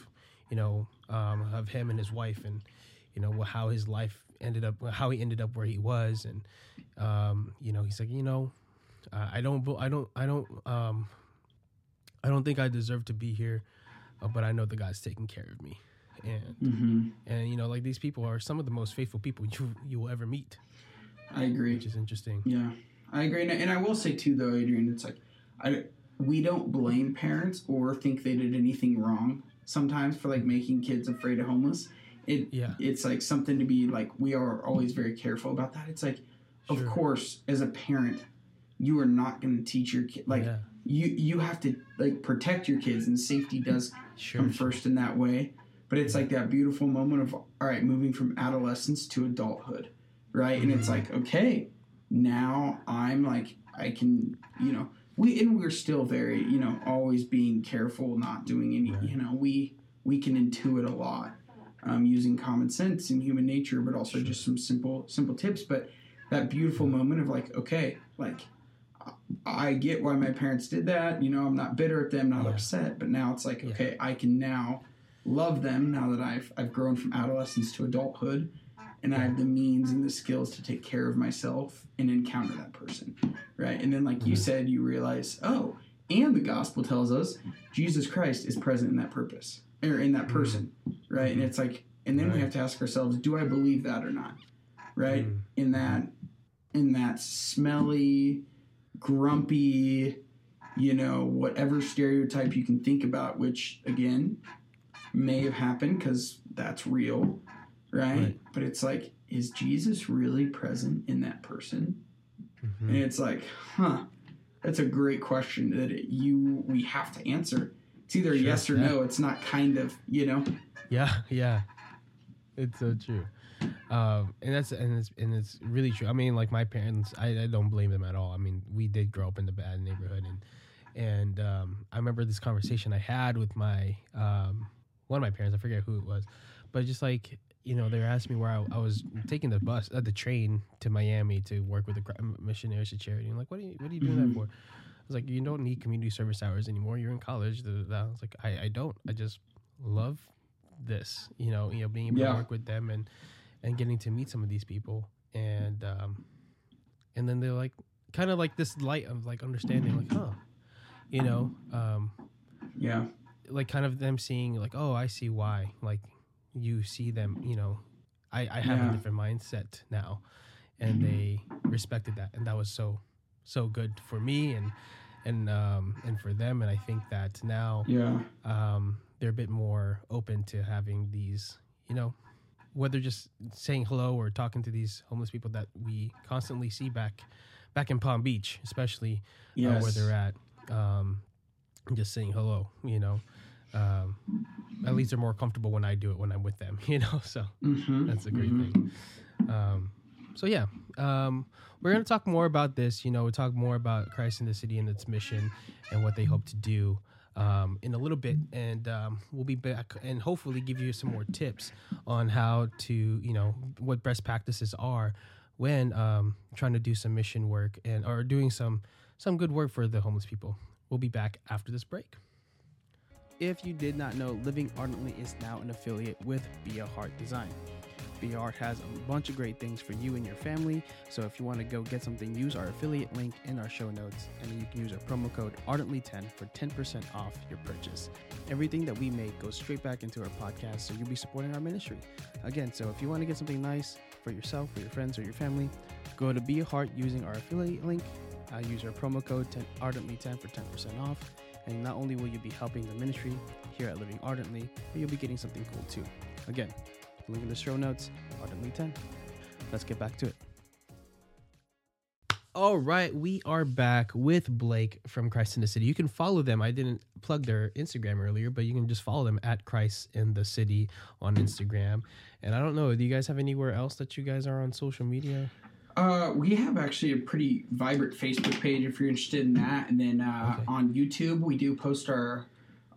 you know, um, of him and his wife, and you know how his life ended up, how he ended up where he was, and um, you know, he's like, you know, uh, I don't, I don't, I don't, um, I don't think I deserve to be here. uh, but I know the God's taking care of me, and hmm and you know like these people are some of the most faithful people you you will ever meet, I agree. which is interesting. Yeah, I agree, and, and I will say too, though, Adrian, it's like I we don't blame parents or think they did anything wrong sometimes for like making kids afraid of homeless. It Yeah. it's like something to be like we are always very careful about that. It's like, of Sure. course, as a parent, you are not going to teach your kid like yeah, you you have to like protect your kids, and safety does sure. come first in that way. But it's like that beautiful moment of all right, moving from adolescence to adulthood, right? And it's Mhm. like okay, now I'm like I can you know we and we're still very you know always being careful, not doing any you know we we can intuit a lot um, using common sense and human nature, but also Sure. just some simple simple tips. But that beautiful moment of like okay, like. I get why my parents did that. You know, I'm not bitter at them, not Yeah. upset. But now it's like, Yeah. okay, I can now love them now that I've I've grown from adolescence to adulthood, and I have the means and the skills to take care of myself and encounter that person, right? And then, like you Mhm. said, you realize, oh, and the gospel tells us Jesus Christ is present in that purpose or in that person, right? And it's like, and then we have to ask ourselves, do I believe that or not, right? Mm. In that, in that smelly, grumpy, you know, whatever stereotype you can think about, which again may have happened because that's real, right? Right. But it's like, is Jesus really present in that person? Mhm. And it's like, huh, that's a great question that it, you we have to answer. It's either Sure, yes or yeah. no. It's not kind of, you know. Yeah, yeah, it's so true, um, and that's and it's and it's really true. I mean, like my parents, I, I don't blame them at all. I mean, we did grow up in the bad neighborhood, and and um, I remember this conversation I had with my um, one of my parents. I forget who it was, but just like you know, they were asking me where I, I was taking the bus, uh, the train to Miami to work with the missionaries to charity. And like, what are you what are you doing that for? I was like, you don't need community service hours anymore. You're in college. I was like, I, I don't. I just love this. You know, you know, being able Yeah. to work with them and and getting to meet some of these people and um and then they're like kind of like this light of like understanding like huh you know um Yeah. Like kind of them seeing like oh i see why like you see them you know i i have Yeah. a different mindset now and they respected that and that was so so good for me and and um and for them and i think that now Yeah. um they're a bit more open to having these you know whether just saying hello or talking to these homeless people that we constantly see back back in palm beach especially uh, where they're at um, just saying hello you know? Um, at least they're more comfortable when i do it when i'm with them you know? So Mhm, that's a great mhm. thing. Um, so yeah um, we're going to talk more about this you know we'll talk more about christ in the city and its mission and what they hope to do um, in a little bit. And um, we'll be back and hopefully give you some more tips on how to you know what best practices are when um, trying to do some mission work and or doing some some good work for the homeless people we'll be back after this break If you did not know, Living Ardently is now an affiliate with Be a Heart Design. Be a Heart has a bunch of great things for you and your family. So if you want to go get something, use our affiliate link in our show notes, and you can use our promo code Ardently10 for 10% off your purchase. Everything that we make goes straight back into our podcast, so you'll be supporting our ministry. Again, so if you want to get something nice for yourself, for your friends, or your family, go to Be a Heart using our affiliate link. Uh, use our promo code 10, Ardently10 for 10% off. And not only will you be helping the ministry here at Living Ardently, but you'll be getting something cool too. Again, link in the show notes, Ardently 10. Let's get back to it. All right, we are back with Blake from Christ in the City. You can follow them. I didn't plug their Instagram earlier, but you can just follow them at Christ in the City on Instagram. And I don't know, do you guys have anywhere else that you guys are on social media? Uh, we have actually a pretty vibrant Facebook page if you're interested in that, and then uh, Okay. on YouTube we do post our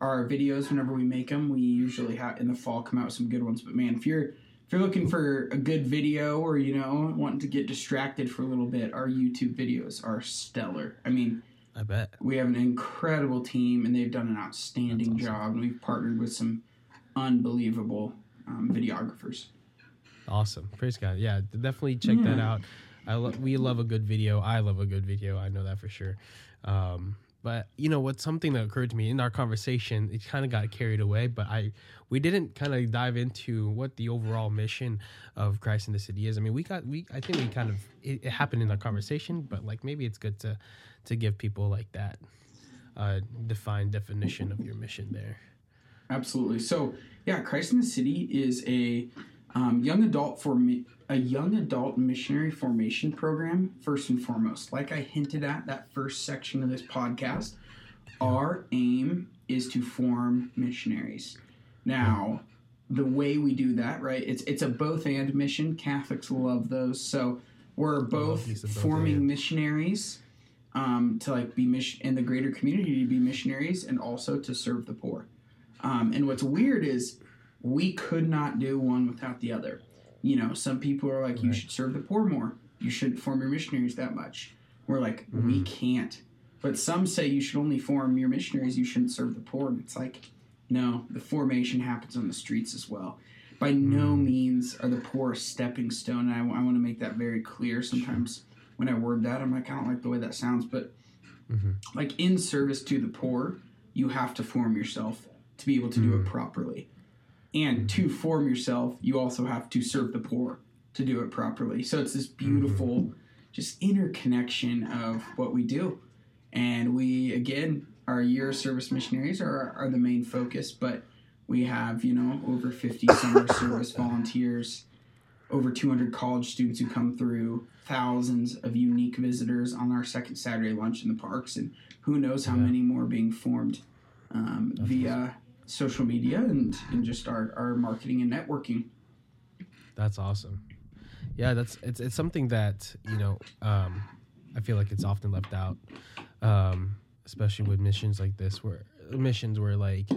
our videos whenever we make them. We usually have in the fall come out with some good ones. But man, if you're if you're looking for a good video or you know wanting to get distracted for a little bit, our YouTube videos are stellar. I mean, I bet. we have an incredible team, and they've done an outstanding awesome. job. And we've partnered with some unbelievable um, videographers. Awesome. Praise God. Yeah, definitely check that out. I lo- we love a good video. I love a good video. I know that for sure. Um, But you know what's something that occurred to me in our conversation, it kind of got carried away, but I we didn't kind of dive into what the overall mission of Christ in the City is. I mean, we got we I think we kind of it, it happened in our conversation, but like maybe it's good to to give people like that uh defined definition of your mission there. Absolutely. So yeah, Christ in the City is a um, young adult for me, a young adult missionary formation program. First and foremost, like I hinted at that first section of this podcast, our aim is to form missionaries. Now, the way we do that, right? It's it's a both and mission. Catholics love those. So we're both both forming and. missionaries um, to like be mission in the greater community to be missionaries and also to serve the poor. Um, and what's weird is we could not do one without the other. You know, some people are like, you should serve the poor more. You shouldn't form your missionaries that much. We're like, we mm-hmm. can't. But some say you should only form your missionaries. You shouldn't serve the poor. And it's like, no, the formation happens on the streets as well. By no mm. means are the poor a stepping stone. And I, want to make that very clear. Sometimes when I word that, I'm like, I don't like the way that sounds. But Mhm. like in service to the poor, you have to form yourself to be able to do it mm. properly. And to form yourself, you also have to serve the poor to do it properly. So it's this beautiful, just interconnection of what we do. And we, again, our year service missionaries are, are the main focus, but we have, you know, over 50 summer service volunteers, over 200 college students who come through, thousands of unique visitors on our second Saturday lunch in the parks, and who knows how Yeah. many more being formed um, via social media and, and just our, our marketing and networking. That's awesome. Yeah, that's it's it's something that you know um, I feel like it's often left out, um, especially with missions like this, where missions where like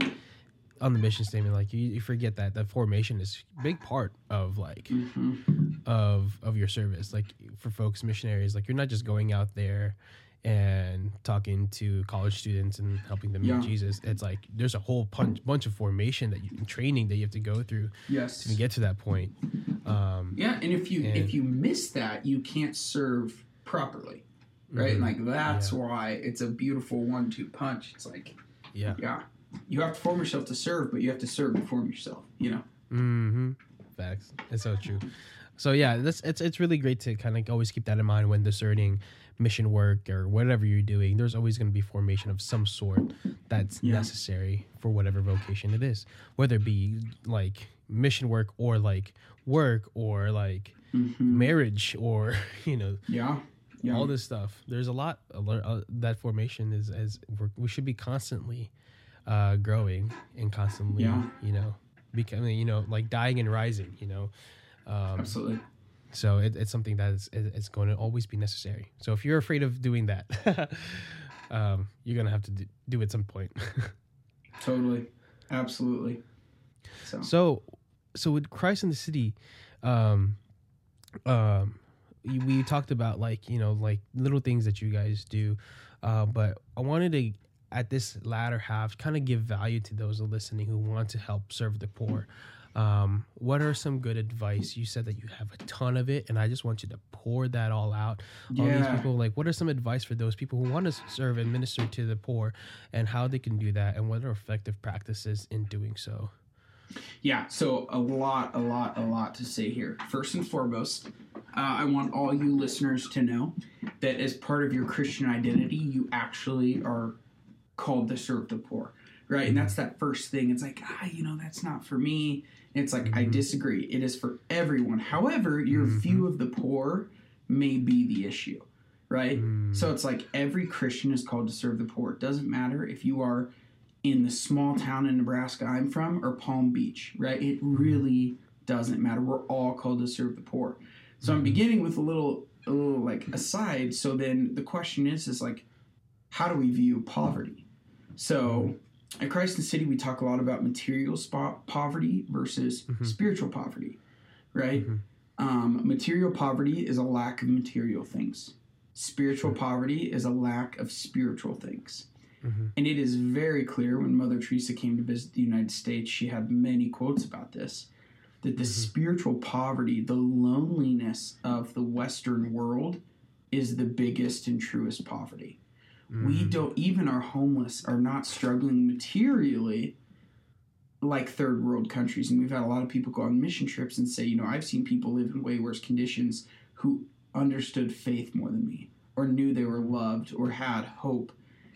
on the mission statement, like you, you forget that that formation is a big part of like hmm of of your service. Like for FOCUS missionaries, like you're not just going out there talking to college students and helping them Yeah. meet Jesus. It's like there's a whole punch, bunch of formation that you training that you have to go through Yes. to get to that point. Um, Yeah, and if you And- if you miss that, you can't serve properly, right? Mhm. Like that's Yeah. why it's a beautiful one-two punch. It's like, yeah. yeah, you have to form yourself to serve, but you have to serve to form yourself. You know? Mm-hmm. Facts. It's so true. So yeah, that's it's it's really great to kind of always keep that in mind when discerning mission work or whatever you're doing. There's always going to be formation of some sort that's Yeah. necessary for whatever vocation it is, whether it be like mission work or like work or like Mhm. marriage or you know Yeah, yeah. all this stuff. There's a lot uh, that formation is as we should be constantly uh, growing and constantly, Yeah. you know, becoming, you know, like dying and rising, you know. Um, Absolutely. So it, it's something that is it- it's going to always be necessary. So if you're afraid of doing that, um, you're gonna have to do, do it at some point. Totally. Absolutely. So, So, so with Christ in the City, um, um, you- we talked about like you know like little things that you guys do, uh, but I wanted to at this latter half kind of give value to those listening who want to help serve the poor. Um, what are some good advice? You said that you have a ton of it, and I just want you to pour that all out on these people. Like, what are some advice for those people who want to serve and minister to the poor, and how they can do that, and what are effective practices in doing so? Yeah, so a lot, a lot, a lot to say here. First and foremost, uh, I want all you listeners to know that as part of your Christian identity, you actually are called to serve the poor, right? And that's that first thing. It's like, ah, you know, that's not for me. And it's like, I Mhm. disagree. It is for everyone. However, your Mhm. view of the poor may be the issue, right? Mm. So it's like every Christian is called to serve the poor. It doesn't matter if you are in the small town in Nebraska I'm from or Palm Beach, right? It really doesn't matter. We're all called to serve the poor. So I'm Mhm. beginning with a little a little like aside. So then the question is is like how do we view poverty? So at Christ in the City we talk a lot about material spot poverty versus Mhm. spiritual poverty, right? Mhm. Um, material poverty is a lack of material things. Spiritual poverty is a lack of spiritual things. Mhm. And it is very clear when Mother Teresa came to visit the United States, she had many quotes about this that the Mhm. spiritual poverty, the loneliness of the Western world is the biggest and truest poverty. We Mm. don't even our homeless are not struggling materially like third world countries. And we've had a lot of people go on mission trips and say, you know, I've seen people live in way worse conditions who understood faith more than me or knew they were loved or had hope.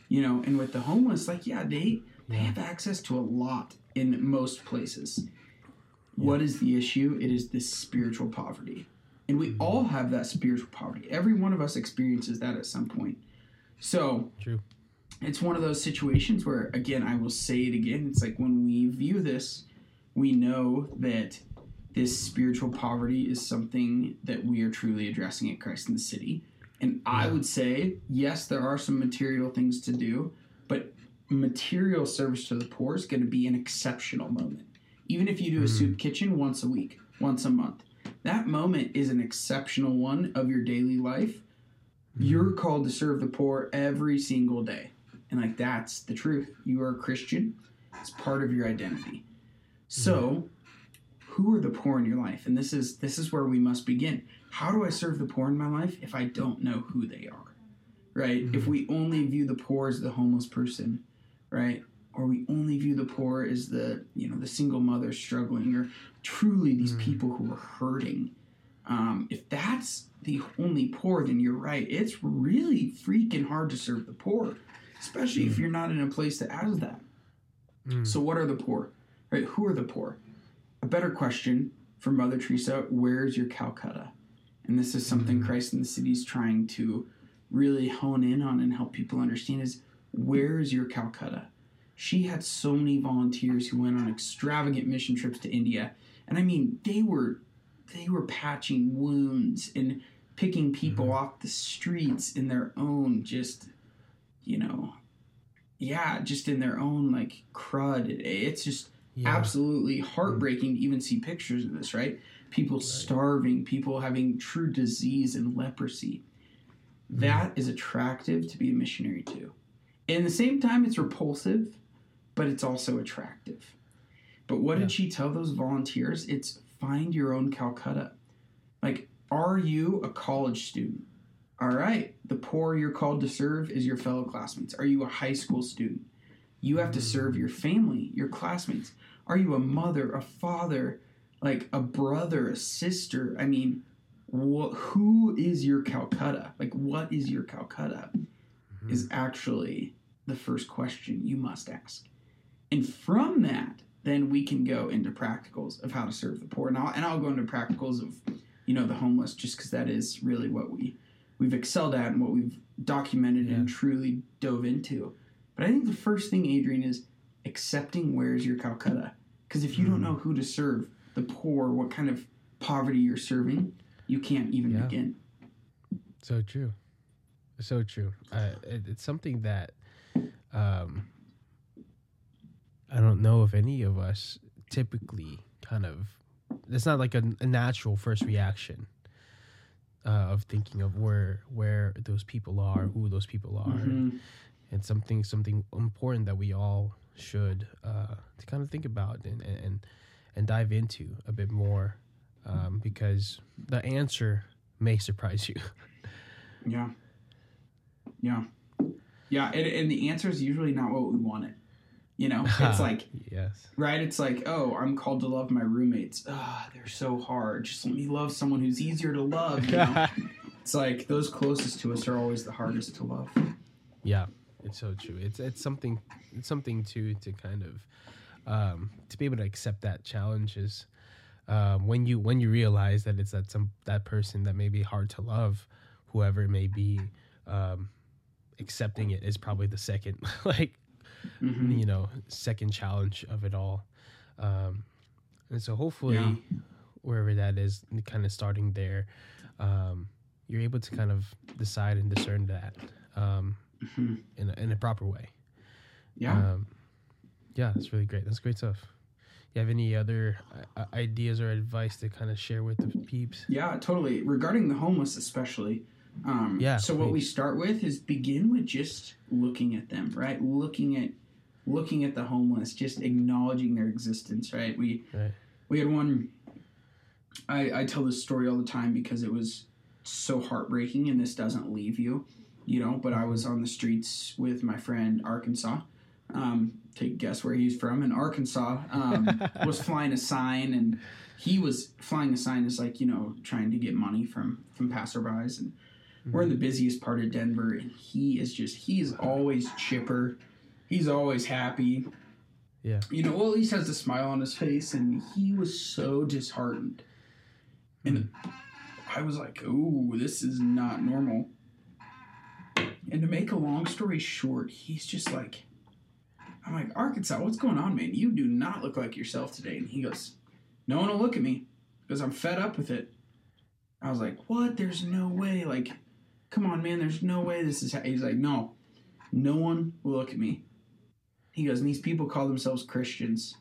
You know, and with the homeless, like, yeah, they they have access to a lot in most places. What is the issue? It is this spiritual poverty. And we all have that spiritual poverty. Every one of us experiences that at some point. So True. it's one of those situations where, again, I will say it again. It's like when we view this, we know that this spiritual poverty is something that we are truly addressing at Christ in the City. And I would say, yes, there are some material things to do, but material service to the poor is going to be an exceptional moment. Even if you do a Mhm. soup kitchen once a week, once a month, that moment is an exceptional one of your daily life. You're called to serve the poor every single day. And like that's the truth. You are a Christian. It's part of your identity. So, who are the poor in your life? And this is this is where we must begin. How do I serve the poor in my life if I don't know who they are? Right? If Mhm. we only view the poor as the homeless person, right? Or we only view the poor as the, you know, the single mother struggling or truly these Mhm. people who are hurting. Um, if that's the only poor, then you're right. It's really freaking hard to serve the poor, especially if Mm. you're not in a place that has that. Mm. So, what are the poor? Right? Who are the poor? A better question for Mother Teresa: Where's your Calcutta? And this is something Mhm. Christ in the City is trying to really hone in on and help people understand: is where is your Calcutta? She had so many volunteers who went on extravagant mission trips to India, and I mean, they were they were patching wounds and picking people Mhm. off the streets in their own just you know yeah just in their own like crud. It's just Yeah. absolutely heartbreaking to even see pictures of this right? People starving people having true disease and leprosy. That is attractive to be a missionary to. And at the same time it's repulsive but it's also attractive. But what Yeah. did she tell those volunteers? It's find your own calcutta. Like are you a college student? All right the poor you're called to serve is your fellow classmates. Are you a high school student? You have to serve your family your classmates. Are you a mother a father like a brother a sister? I mean wh- who is your calcutta? Like what is your calcutta? Mhm. is actually the first question you must ask. And from that then we can go into practicals of how to serve the poor and i'll, and I'll go into practicals of you know the homeless just because that is really what we we've excelled at and what we've documented and truly dove into but i think the first thing adrian is accepting where's your calcutta because if you don't Mhm. know who to serve the poor what kind of poverty you're serving you can't even Yeah. begin So true. So true. Uh, it, it's something that um, I don't know if any of us typically kind of. It's not like a, a natural first reaction uh, of thinking of where where those people are, who those people are, Mhm. and something something important that we all should uh, to kind of think about and and and dive into a bit more um, because the answer may surprise you. Yeah. Yeah. Yeah. And, and the answer is usually not what we wanted. You know, it's like, yes. right? It's like, oh, I'm called to love my roommates. Ah, they're so hard. Just let me love someone who's easier to love. You know? it's like those closest to us are always the hardest to love. Yeah, it's so true. It's it's something it's something to to kind of um, to be able to accept that challenge is um, when you when you realize that it's that some that person that may be hard to love, whoever it may be, um, accepting it is probably the second like Mhm. you know second challenge of it all, um, and so hopefully Yeah. wherever that is, kind of starting there, um, you're able to kind of decide and discern that. Um, Mhm. in a, in a proper way. Yeah. Um, yeah, that's really great. That's great stuff. You have any other uh, ideas or advice to kind of share with the peeps? Yeah, totally. Regarding the homeless, especially. Um, Yeah, So what we start with is begin with just looking at them, right? Looking at looking at the homeless, just acknowledging their existence, right? We Right. we had one. I I tell this story all the time because it was so heartbreaking, and this doesn't leave you. you know, but I was on the streets with my friend Arkansas. Um, take a guess where he's from. And Arkansas um, was flying a sign, and he was flying a sign as like you know trying to get money from from passerbys. And we're in the busiest part of Denver, and he is just he is always chipper. He's always happy. Yeah. You know, well, at least has a smile on his face, and he was so disheartened. And I was like, "Ooh, this is not normal." And to make a long story short, he's just like, I'm like, Arkansas, what's going on, man? You do not look like yourself today. And he goes, No one will look at me because I'm fed up with it. I was like, What? There's no way. Like, come on, man. There's no way this is. Ha-. He's like, No, no one will look at me. He goes, and these people call themselves Christians.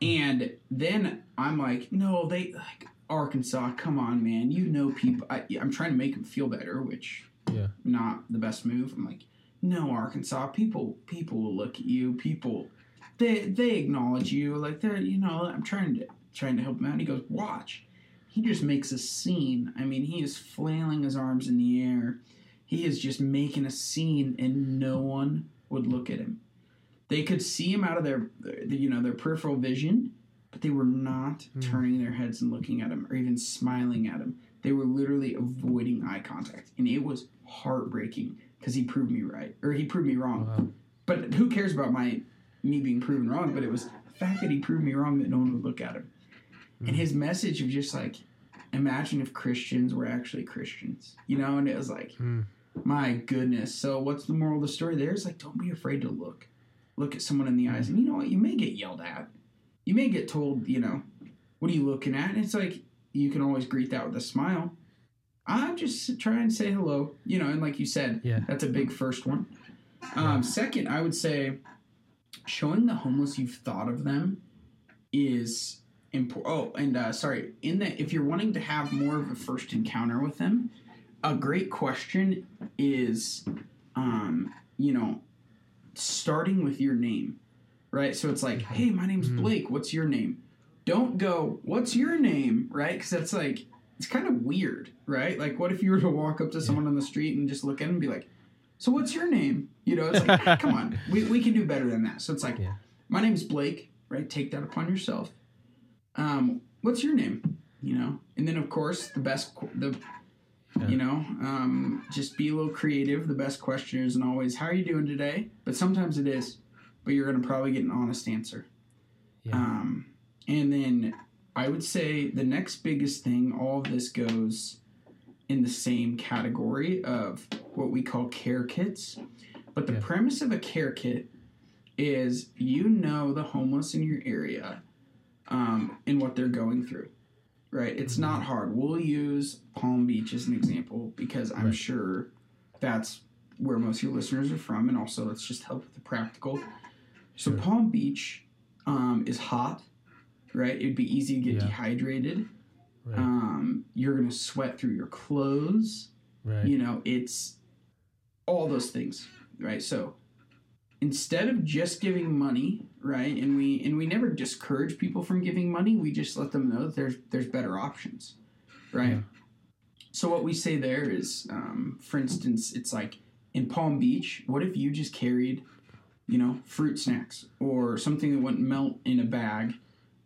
And then I'm like, No, they like Arkansas. Come on, man. You know people. I, I'm trying to make him feel better, which Yeah. not the best move. I'm like, no, Arkansas. People, people will look at you. People, they they acknowledge you. Like they're, you know, I'm trying to trying to help him out. And he goes, watch. He just makes a scene. I mean, he is flailing his arms in the air. He is just making a scene, and no one would look at him. They could see him out of their, you know, their peripheral vision, but they were not hmm. turning their heads and looking at him or even smiling at him. They were literally avoiding eye contact, and it was heartbreaking because he proved me right or he proved me wrong. Wow. But who cares about my me being proven wrong? But it was the fact that he proved me wrong that no one would look at him, and his message of just like, imagine if Christians were actually Christians, you know? And it was like, Mm. my goodness. So what's the moral of the story? There is like, don't be afraid to look, look at someone in the eyes, and you know what? You may get yelled at, you may get told, you know, what are you looking at? And it's like you can always greet that with a smile. I'm just trying to say hello, you know, and like you said, Yeah. that's a big first one. Um, second, I would say showing the homeless you've thought of them is important. Oh, and uh, sorry, in that if you're wanting to have more of a first encounter with them, a great question is, um, you know, starting with your name, right? So it's like, hey, my name's Blake. What's your name? Don't go, what's your name, right? Because that's like, it's kind of weird, right? Like, what if you were to walk up to someone on the street and just look at them and be like, so what's your name? You know, it's like, come on, we, we can do better than that. So it's like, Yeah. my name's Blake, right? Take that upon yourself. Um, what's your name? You know, and then of course the best, the, Yeah. you know, um, just be a little creative. The best question isn't always how are you doing today, but sometimes it is. But you're gonna probably get an honest answer. Yeah. Um, and then I would say the next biggest thing, all of this goes in the same category of what we call care kits. But the Yeah. premise of a care kit is you know the homeless in your area um, and what they're going through. Right? It's not hard. We'll use Palm Beach as an example because I'm Right. sure that's where most of your listeners are from, and also let's just help with the practical. So Sure. Palm Beach um, is hot, right? It'd be easy to get Yeah. dehydrated. right. Um, you're gonna sweat through your clothes. right. You know, it's all those things, right? So instead of just giving money, right, and we and we never discourage people from giving money, we just let them know that there's there's better options, right? Yeah. So what we say there is, um, for instance, it's like in Palm Beach. What if you just carried, you know, fruit snacks or something that wouldn't melt in a bag,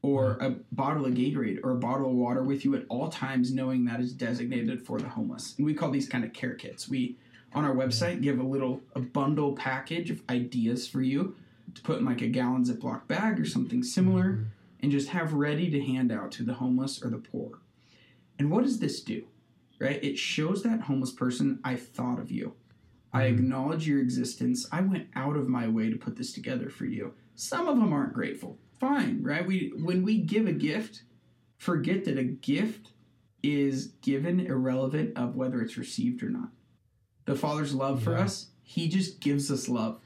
or a bottle of Gatorade or a bottle of water with you at all times, knowing that is designated for the homeless. And we call these kind of care kits. We on our website give a little a bundle package of ideas for you to put in like a gallon Ziploc bag or something similar, and just have ready to hand out to the homeless or the poor. And what does this do? Right? It shows that homeless person, I thought of you. I Mhm. acknowledge your existence. I went out of my way to put this together for you. Some of them aren't grateful. Fine, right? We when we give a gift, forget that a gift is given irrelevant of whether it's received or not. The Father's love for Yeah. us, He just gives us love.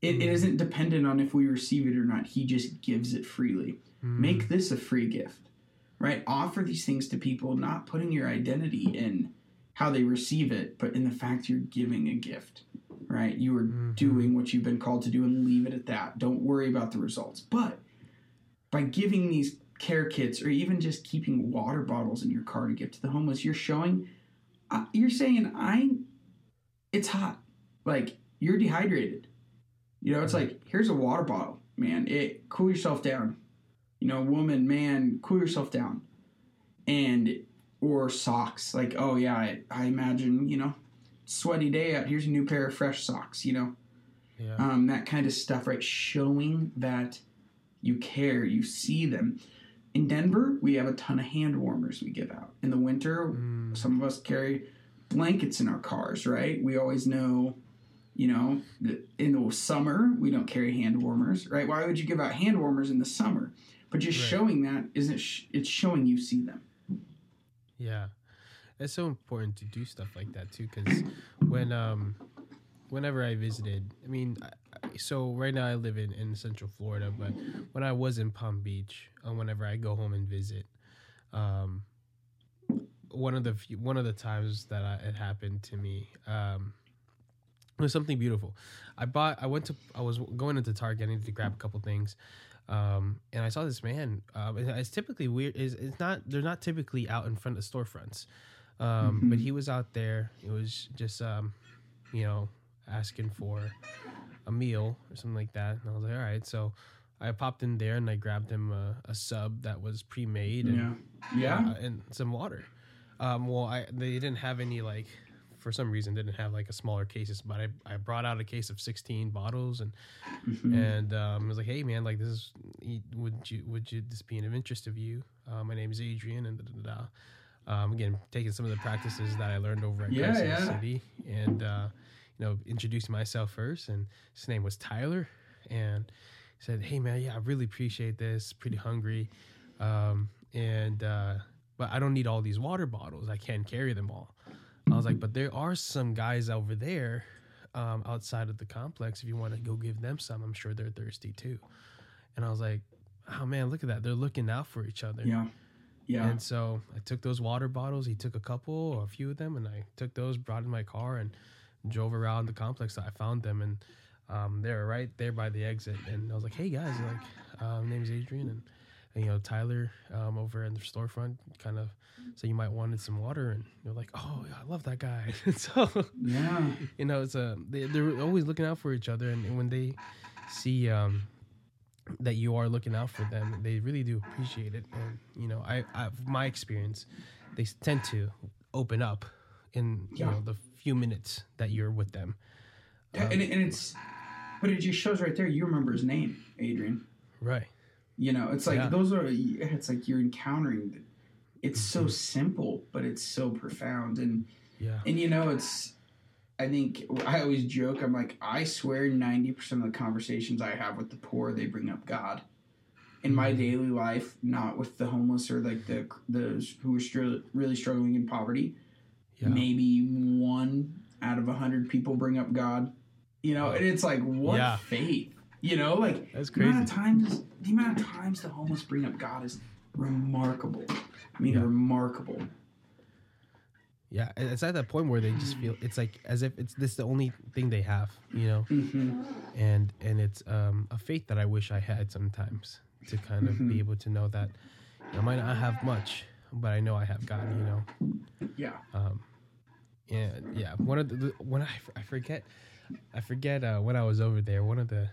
It, it Mhm. isn't dependent on if we receive it or not. He just gives it freely. Mm. Make this a free gift, right? Offer these things to people, not putting your identity in how they receive it, but in the fact you're giving a gift, right? You are Mhm. doing what you've been called to do and leave it at that. Don't worry about the results. But by giving these care kits or even just keeping water bottles in your car to give to the homeless, you're showing, uh, you're saying, I it's hot. Like you're dehydrated. You know, it's like here's a water bottle, man. It cool yourself down. You know, woman, man, cool yourself down. And or socks. Like, oh yeah, I, I imagine, you know, sweaty day out. Here's a new pair of fresh socks, you know. Yeah. Um, that kind of stuff, right? Showing that you care, you see them. In Denver, we have a ton of hand warmers we give out. In the winter, Mm, some of us carry blankets in our cars, right? We always know, you know, that in the summer we don't carry hand warmers, right? Why would you give out hand warmers in the summer? But just Right. showing that isn't sh- it's showing you see them. Yeah, it's so important to do stuff like that too. Because when um, whenever I visited, I mean, I- so right now I live in in Central Florida, but when I was in Palm Beach, uh, whenever I go home and visit, um, one of the few, one of the times that I, it happened to me, um, was something beautiful. I bought. I went to. I was going into Target. I needed to grab a couple things. Um, and I saw this man. Um, it's typically weird. Is it's not. They're not typically out in front of storefronts. Um, but Mhm. he was out there. It was just, um, you know, asking for a meal or something like that. And I was like, all right. So I popped in there and I grabbed him a, a sub that was pre-made. And, Yeah. Yeah. uh, and some water. Um, well, I they didn't have any like for some reason didn't have like a smaller cases, but I, I brought out a case of sixteen bottles and Mhm. and um, I was like, hey man, like this is would you would you this be of interest of you? Uh, my name is Adrian and da, da, da, da. Um, again taking some of the practices that I learned over at Yeah, Carson yeah. City and uh, you know introducing myself first and his name was Tyler and said, hey man, yeah, I really appreciate this. Pretty hungry, um, and uh, but I don't need all these water bottles. I can't carry them all. I was like, but there are some guys over there um, outside of the complex. If you want to go give them some, I'm sure they're thirsty too. And I was like, oh man, look at that. They're looking out for each other. Yeah. Yeah. And so I took those water bottles. He took a couple or a few of them, and I took those, brought in my car, and drove around the complex. I found them, and um, they were right there by the exit. And I was like, "Hey guys, like, uh, my name is Adrian, and you know Tyler um, over in the storefront, kind of, so you might wanted some water." And you're like, "Oh, yeah, I love that guy." so yeah. you know, it's a they, they're always looking out for each other, and when they see um, that you are looking out for them, they really do appreciate it. And you know, I, I my experience, they tend to open up in you Yeah. know the few minutes that you're with them. Yeah, and, and it's but it just shows right there you remember his name, Adrian. Right. You know, it's like Yeah. those are it's like you're encountering the- it's so Mm-hmm. simple, but it's so profound and Yeah. and you know it's I think I always joke I'm like I swear 90% of the conversations I have with the poor they bring up God. In my Mhm. daily life, not with the homeless or like the those who are str- really struggling in poverty. Yeah. maybe one out of a hundred people bring up God. You know, and it's like what Yeah. faith. You know, like That's the amount of times the amount of times the homeless bring up God is remarkable. I mean, Yeah. remarkable. Yeah. It's at that point where they just feel it's like as if it's this the only thing they have, you know. hmm and and it's um, a faith that I wish I had sometimes to kind of be able to know that I might not have much, but I know I have God. You know, Yeah. um, and yeah, one of the, the when I, I forget, I forget uh, when I was over there. One of the,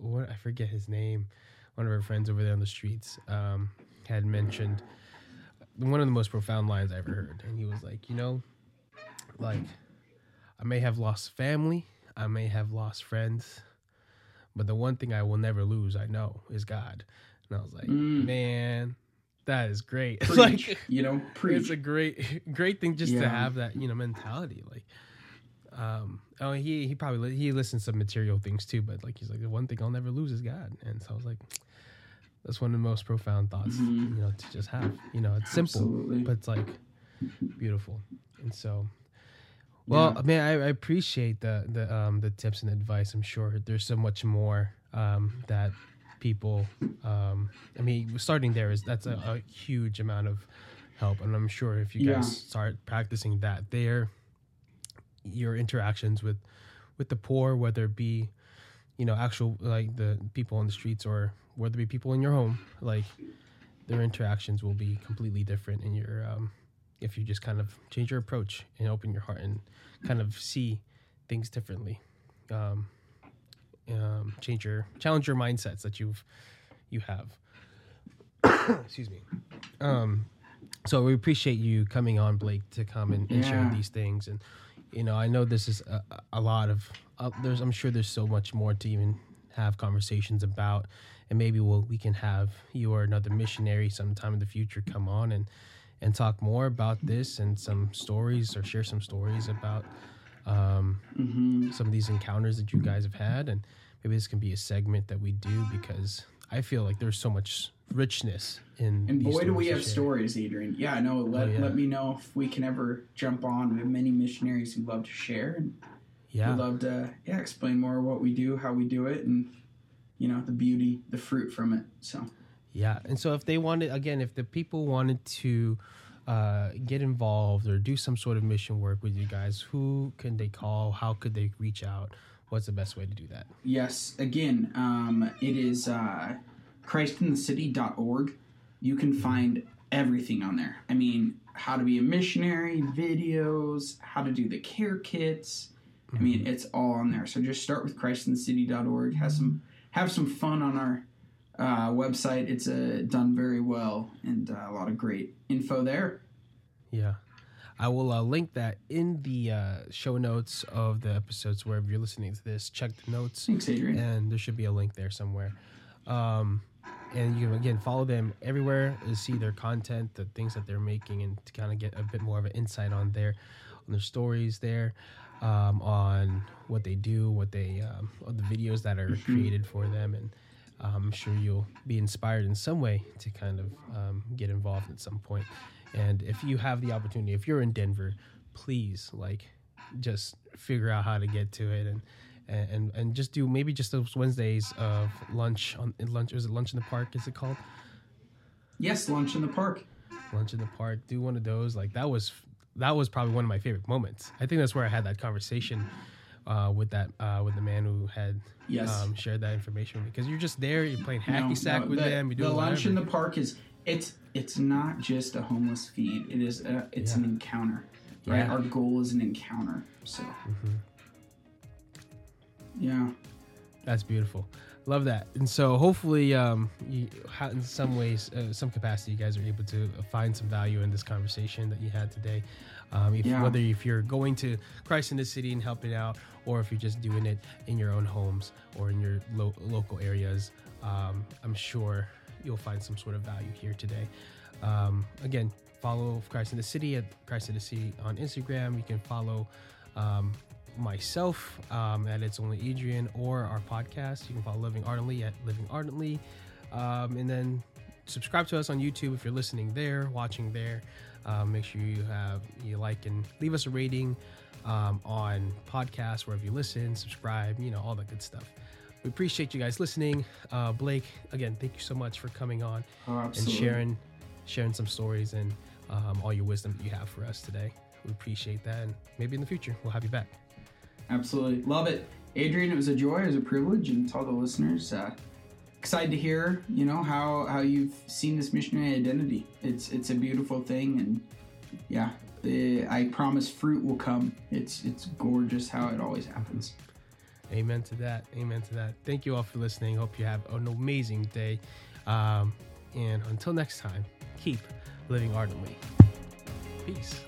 what I forget his name. One of our friends over there on the streets um, had mentioned one of the most profound lines I ever heard, and he was like, you know, like I may have lost family, I may have lost friends, but the one thing I will never lose, I know, is God. And I was like, Mm. man, that is great. Preach. like you know, preach. it's a great great thing just to have that you know mentality like um oh he he probably li- he listens to material things too but like he's like the one thing i'll never lose is god and so i was like that's one of the most profound thoughts Mhm. you know to just have you know it's simple Absolutely. but it's like beautiful and so well Yeah. man I, I appreciate the the um the tips and advice i'm sure there's so much more um that people um i mean starting there is that's a, a huge amount of help and i'm sure if you Yeah. guys start practicing that there your interactions with with the poor whether it be you know actual like the people on the streets or whether it be people in your home like their interactions will be completely different in your um if you just kind of change your approach and open your heart and kind of see things differently. Um, um, change your challenge your mindsets that you've you have. Excuse me. Um, so we appreciate you coming on, Blake, to come and, and share Yeah. these things. And you know, I know this is a, a lot of uh, there's. I'm sure there's so much more to even have conversations about. And maybe we'll we can have you or another missionary sometime in the future come on and and talk more about this and some stories or share some stories about um, hmm some of these encounters that you guys have had and maybe this can be a segment that we do because i feel like there's so much richness in And boy, do we have share. stories, Adrian. Yeah, no. Let Oh, yeah. let me know if we can ever jump on. We have many missionaries who love to share, and yeah we love to yeah explain more what we do, how we do it, and you know the beauty, the fruit from it. So yeah and so if they wanted again if the people wanted to uh, get involved or do some sort of mission work with you guys who can they call how could they reach out what's the best way to do that yes, again, um, it is uh, Christinthecity.org. You can find everything on there. I mean, how to be a missionary, videos, how to do the care kits. I mean, it's all on there. So just start with Christinthecity.org. Have some have some fun on our uh, website. It's uh, done very well and uh, a lot of great info there. Yeah. I will uh, link that in the uh, show notes of the episodes wherever you're listening to this. Check the notes, Thanks, Adrian. and there should be a link there somewhere. Um, and you can again follow them everywhere to see their content, the things that they're making, and to kind of get a bit more of an insight on their on their stories there, um, on what they do, what they um, the videos that are created for them, and um, I'm sure you'll be inspired in some way to kind of um, get involved at some point. And if you have the opportunity, if you're in Denver, please like just figure out how to get to it and and and just do maybe just those Wednesdays of lunch on lunch. Was it lunch in the park? Is it called Yes, lunch in the park. lunch in the park? Do one of those. Like that was that was probably one of my favorite moments. I think that's where I had that conversation uh, with that uh, with the man who had Yes. um, shared that information because you're just there. You're playing hacky No, sack no, with the, them. You're the lunch in the park is it's it's not just a homeless feed. It is a, it's an encounter. Right. Yeah. Our goal is an encounter. So Mhm. Yeah. That's beautiful. Love that. And so hopefully, um, you, in some ways, uh, some capacity, you guys are able to find some value in this conversation that you had today. Um, if, Yeah. Whether if you're going to Christ in the City and helping out, or if you're just doing it in your own homes or in your lo- local areas, um, I'm sure you'll find some sort of value here today. Um, again, follow Christ in the City at Christ in the City on Instagram. You can follow um, myself um, at It's Only Adrian or our podcast. You can follow Living Ardently at Living Ardently. Um, and then subscribe to us on YouTube if you're listening there, watching there. Um, make sure you have you like and leave us a rating um, on podcasts wherever you listen, subscribe, you know, all that good stuff. We appreciate you guys listening. Uh, Blake, again, thank you so much for coming on Oh, and sharing sharing some stories and um, all your wisdom that you have for us today. We appreciate that, and maybe in the future we'll have you back. Absolutely. Love it. Adrian, it was a joy, it was a privilege, and to all the listeners, uh, excited to hear, you know, how, how you've seen this missionary identity. It's it's a beautiful thing, and yeah, eh, I promise fruit will come. It's it's gorgeous how it always happens. Amen to that. Amen to that. Thank you all for listening. Hope you have an amazing day. Um, and until next time, keep living ardently. Peace.